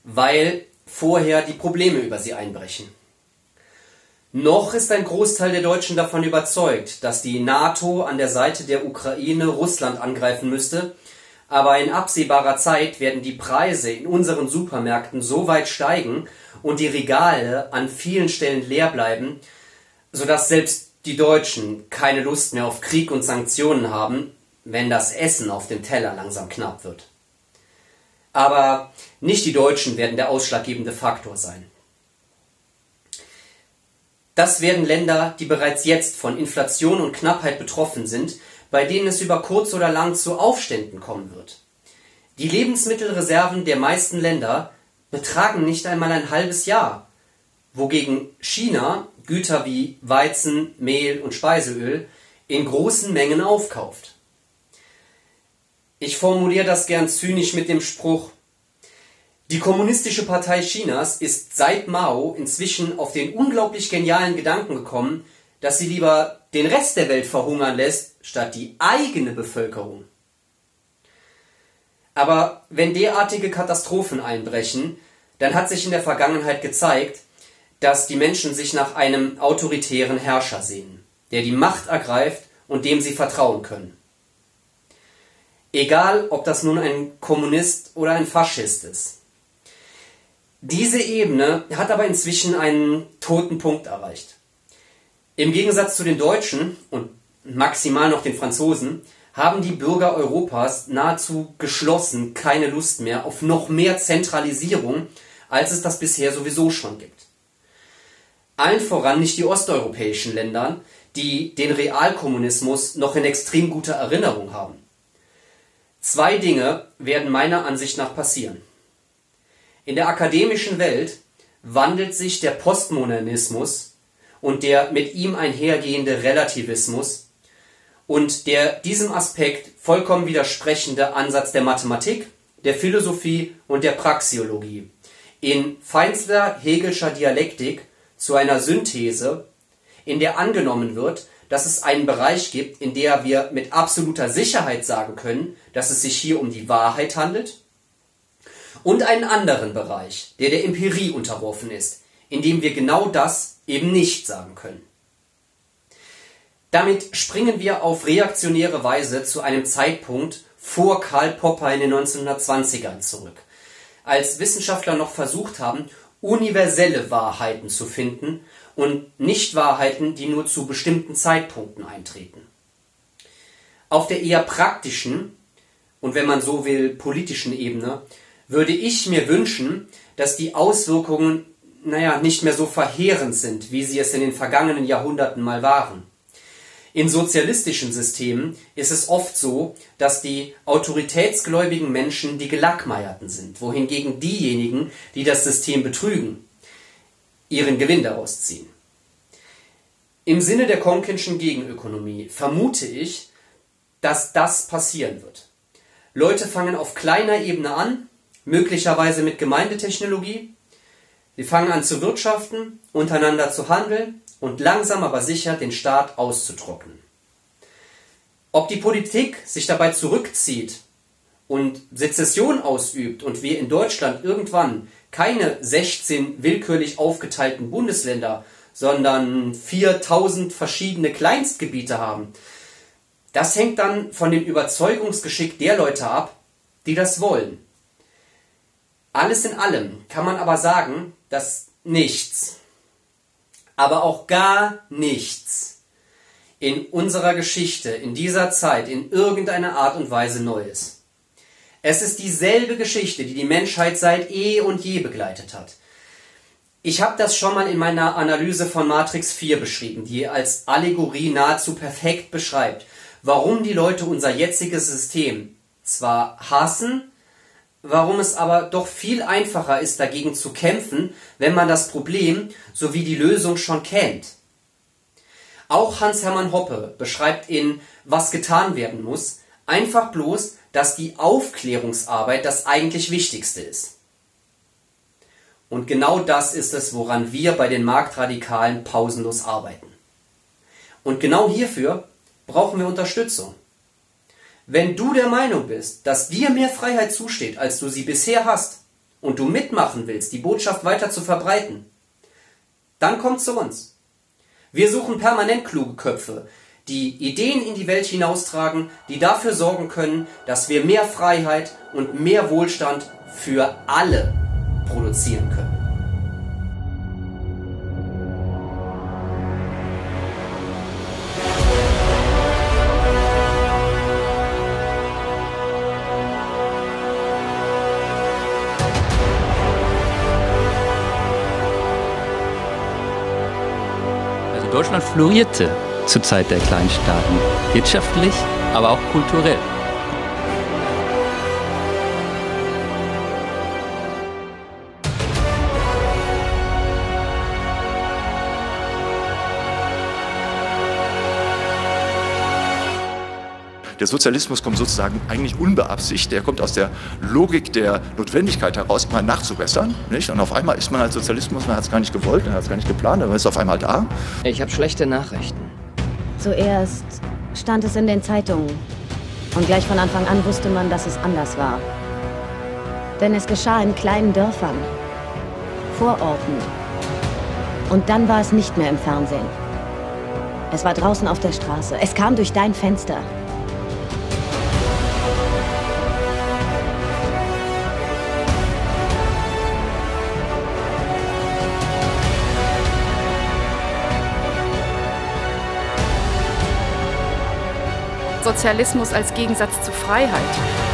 weil vorher die Probleme über sie einbrechen. Noch ist ein Großteil der Deutschen davon überzeugt, dass die NATO an der Seite der Ukraine Russland angreifen müsste, aber in absehbarer Zeit werden die Preise in unseren Supermärkten so weit steigen und die Regale an vielen Stellen leer bleiben, sodass selbst die Deutschen keine Lust mehr auf Krieg und Sanktionen haben, wenn das Essen auf dem Teller langsam knapp wird. Aber nicht die Deutschen werden der ausschlaggebende Faktor sein. Das werden Länder, die bereits jetzt von Inflation und Knappheit betroffen sind, bei denen es über kurz oder lang zu Aufständen kommen wird. Die Lebensmittelreserven der meisten Länder betragen nicht einmal ein halbes Jahr, wogegen China Güter wie Weizen, Mehl und Speiseöl in großen Mengen aufkauft. Ich formuliere das gern zynisch mit dem Spruch, die Kommunistische Partei Chinas ist seit Mao inzwischen auf den unglaublich genialen Gedanken gekommen, dass sie lieber den Rest der Welt verhungern lässt, statt die eigene Bevölkerung. Aber wenn derartige Katastrophen einbrechen, dann hat sich in der Vergangenheit gezeigt, dass die Menschen sich nach einem autoritären Herrscher sehen, der die Macht ergreift und dem sie vertrauen können. Egal, ob das nun ein Kommunist oder ein Faschist ist. Diese Ebene hat aber inzwischen einen toten Punkt erreicht. Im Gegensatz zu den Deutschen und maximal noch den Franzosen haben die Bürger Europas nahezu geschlossen keine Lust mehr auf noch mehr Zentralisierung, als es das bisher sowieso schon gibt. Allen voran nicht die osteuropäischen Länder, die den Realkommunismus noch in extrem guter Erinnerung haben. Zwei Dinge werden meiner Ansicht nach passieren. In der akademischen Welt wandelt sich der Postmodernismus und der mit ihm einhergehende Relativismus und der diesem Aspekt vollkommen widersprechende Ansatz der Mathematik, der Philosophie und der Praxiologie in feinster Hegelscher Dialektik zu einer Synthese, in der angenommen wird, dass es einen Bereich gibt, in der wir mit absoluter Sicherheit sagen können, dass es sich hier um die Wahrheit handelt, und einen anderen Bereich, der der Empirie unterworfen ist, in dem wir genau das eben nicht sagen können. Damit springen wir auf reaktionäre Weise zu einem Zeitpunkt vor Karl Popper in den 1920ern zurück, als Wissenschaftler noch versucht haben, universelle Wahrheiten zu finden und nicht Wahrheiten, die nur zu bestimmten Zeitpunkten eintreten. Auf der eher praktischen und wenn man so will politischen Ebene würde ich mir wünschen, dass die Auswirkungen naja, nicht mehr so verheerend sind, wie sie es in den vergangenen Jahrhunderten mal waren. In sozialistischen Systemen ist es oft so, dass die autoritätsgläubigen Menschen die Gelackmeierten sind, wohingegen diejenigen, die das System betrügen, ihren Gewinn daraus ziehen. Im Sinne der Konkinschen Gegenökonomie vermute ich, dass das passieren wird. Leute fangen auf kleiner Ebene an, möglicherweise mit Gemeindetechnologie, Sie fangen an zu wirtschaften, untereinander zu handeln und langsam aber sicher den Staat auszutrocknen. Ob die Politik sich dabei zurückzieht und Sezession ausübt und wir in Deutschland irgendwann keine 16 willkürlich aufgeteilten Bundesländer, sondern 4000 verschiedene Kleinstgebiete haben, das hängt dann von dem Überzeugungsgeschick der Leute ab, die das wollen. Alles in allem kann man aber sagen, dass nichts, aber auch gar nichts in unserer Geschichte, in dieser Zeit, in irgendeiner Art und Weise neu ist. Es ist dieselbe Geschichte, die die Menschheit seit eh und je begleitet hat. Ich habe das schon mal in meiner Analyse von Matrix 4 beschrieben, die als Allegorie nahezu perfekt beschreibt, warum die Leute unser jetziges System zwar hassen, warum es aber doch viel einfacher ist, dagegen zu kämpfen, wenn man das Problem sowie die Lösung schon kennt. Auch Hans-Hermann Hoppe beschreibt in Was getan werden muss einfach bloß, dass die Aufklärungsarbeit das eigentlich Wichtigste ist. Und genau das ist es, woran wir bei den Marktradikalen pausenlos arbeiten. Und genau hierfür brauchen wir Unterstützung. Wenn du der Meinung bist, dass dir mehr Freiheit zusteht, als du sie bisher hast, und du mitmachen willst, die Botschaft weiter zu verbreiten, dann komm zu uns. Wir suchen permanent kluge Köpfe, die Ideen in die Welt hinaustragen, die dafür sorgen können, dass wir mehr Freiheit und mehr Wohlstand für alle produzieren können. Deutschland florierte zur Zeit der Kleinstaaten, wirtschaftlich, aber auch kulturell. Der Sozialismus kommt sozusagen eigentlich unbeabsichtigt, der kommt aus der Logik der Notwendigkeit heraus, mal nachzubessern. Nicht? Und auf einmal ist man als Sozialismus, man hat es gar nicht gewollt, man hat es gar nicht geplant, aber ist auf einmal da. Ich habe schlechte Nachrichten. Zuerst stand es in den Zeitungen. Und gleich von Anfang an wusste man, dass es anders war. Denn es geschah in kleinen Dörfern, Vororten. Und dann war es nicht mehr im Fernsehen. Es war draußen auf der Straße. Es kam durch dein Fenster. Sozialismus als Gegensatz zu Freiheit.